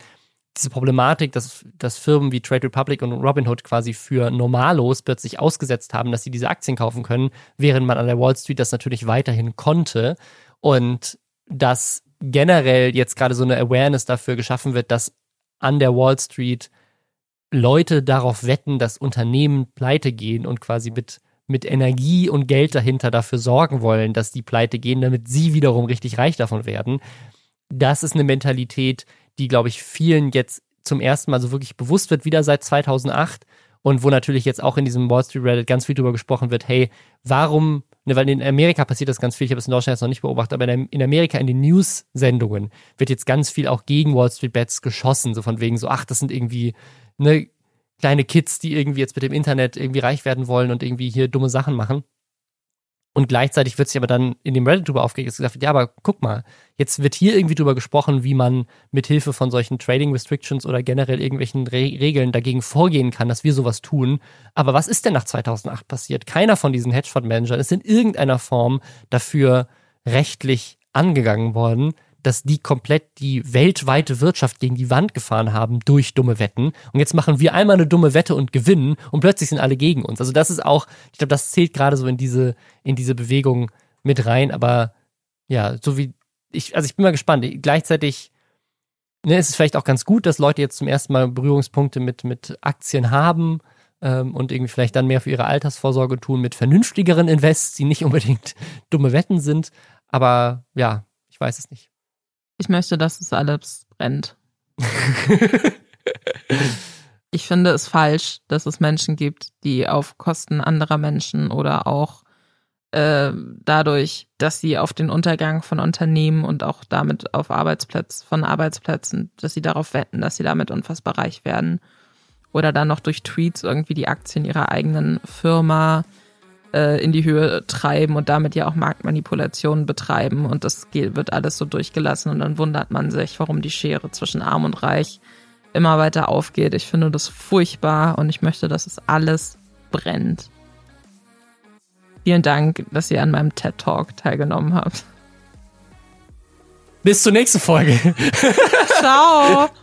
diese Problematik, dass, dass Firmen wie Trade Republic und Robinhood quasi für Normalos plötzlich ausgesetzt haben, dass sie diese Aktien kaufen können, während man an der Wall Street das natürlich weiterhin konnte. Und dass generell jetzt gerade so eine Awareness dafür geschaffen wird, dass an der Wall Street Leute darauf wetten, dass Unternehmen pleite gehen und quasi mit, mit Energie und Geld dahinter dafür sorgen wollen, dass die pleite gehen, damit sie wiederum richtig reich davon werden. Das ist eine Mentalität, die, glaube ich, vielen jetzt zum ersten Mal so wirklich bewusst wird, wieder seit 2008 und wo natürlich jetzt auch in diesem Wall Street Reddit ganz viel drüber gesprochen wird, hey, warum, ne, weil in Amerika passiert das ganz viel, ich habe es in Deutschland jetzt noch nicht beobachtet, aber in Amerika in den News-Sendungen wird jetzt ganz viel auch gegen Wall Street Bets geschossen, so von wegen so, ach, das sind irgendwie, ne, kleine Kids, die irgendwie jetzt mit dem Internet irgendwie reich werden wollen und irgendwie hier dumme Sachen machen. Und gleichzeitig wird sich aber dann in dem Reddit drüber aufgeregt, gesagt, ja, aber guck mal, jetzt wird hier irgendwie drüber gesprochen, wie man mit Hilfe von solchen Trading Restrictions oder generell irgendwelchen Re Regeln dagegen vorgehen kann, dass wir sowas tun. Aber was ist denn nach 2008 passiert? Keiner von diesen Hedgefonds-Managern ist in irgendeiner Form dafür rechtlich angegangen worden dass die komplett die weltweite Wirtschaft gegen die Wand gefahren haben durch dumme Wetten. Und jetzt machen wir einmal eine dumme Wette und gewinnen und plötzlich sind alle gegen uns. Also das ist auch, ich glaube, das zählt gerade so in diese, in diese Bewegung mit rein. Aber ja, so wie ich, also ich bin mal gespannt. Gleichzeitig ne, ist es vielleicht auch ganz gut, dass Leute jetzt zum ersten Mal Berührungspunkte mit, mit Aktien haben ähm, und irgendwie vielleicht dann mehr für ihre Altersvorsorge tun mit vernünftigeren Invests, die nicht unbedingt <laughs> dumme Wetten sind. Aber ja, ich weiß es nicht. Ich möchte, dass es alles brennt. <laughs> ich finde es falsch, dass es Menschen gibt, die auf Kosten anderer Menschen oder auch äh, dadurch, dass sie auf den Untergang von Unternehmen und auch damit auf Arbeitsplätzen, von Arbeitsplätzen, dass sie darauf wetten, dass sie damit unfassbar reich werden. Oder dann noch durch Tweets irgendwie die Aktien ihrer eigenen Firma äh, in die Höhe treiben und damit ja auch Marktmanipulationen betreiben und das geht, wird alles so durchgelassen und dann wundert man sich, warum die Schere zwischen Arm und Reich immer weiter aufgeht. Ich finde das furchtbar und ich möchte, dass es alles brennt. Vielen Dank, dass ihr an meinem TED Talk teilgenommen habt. Bis zur nächsten Folge. Ciao. <laughs>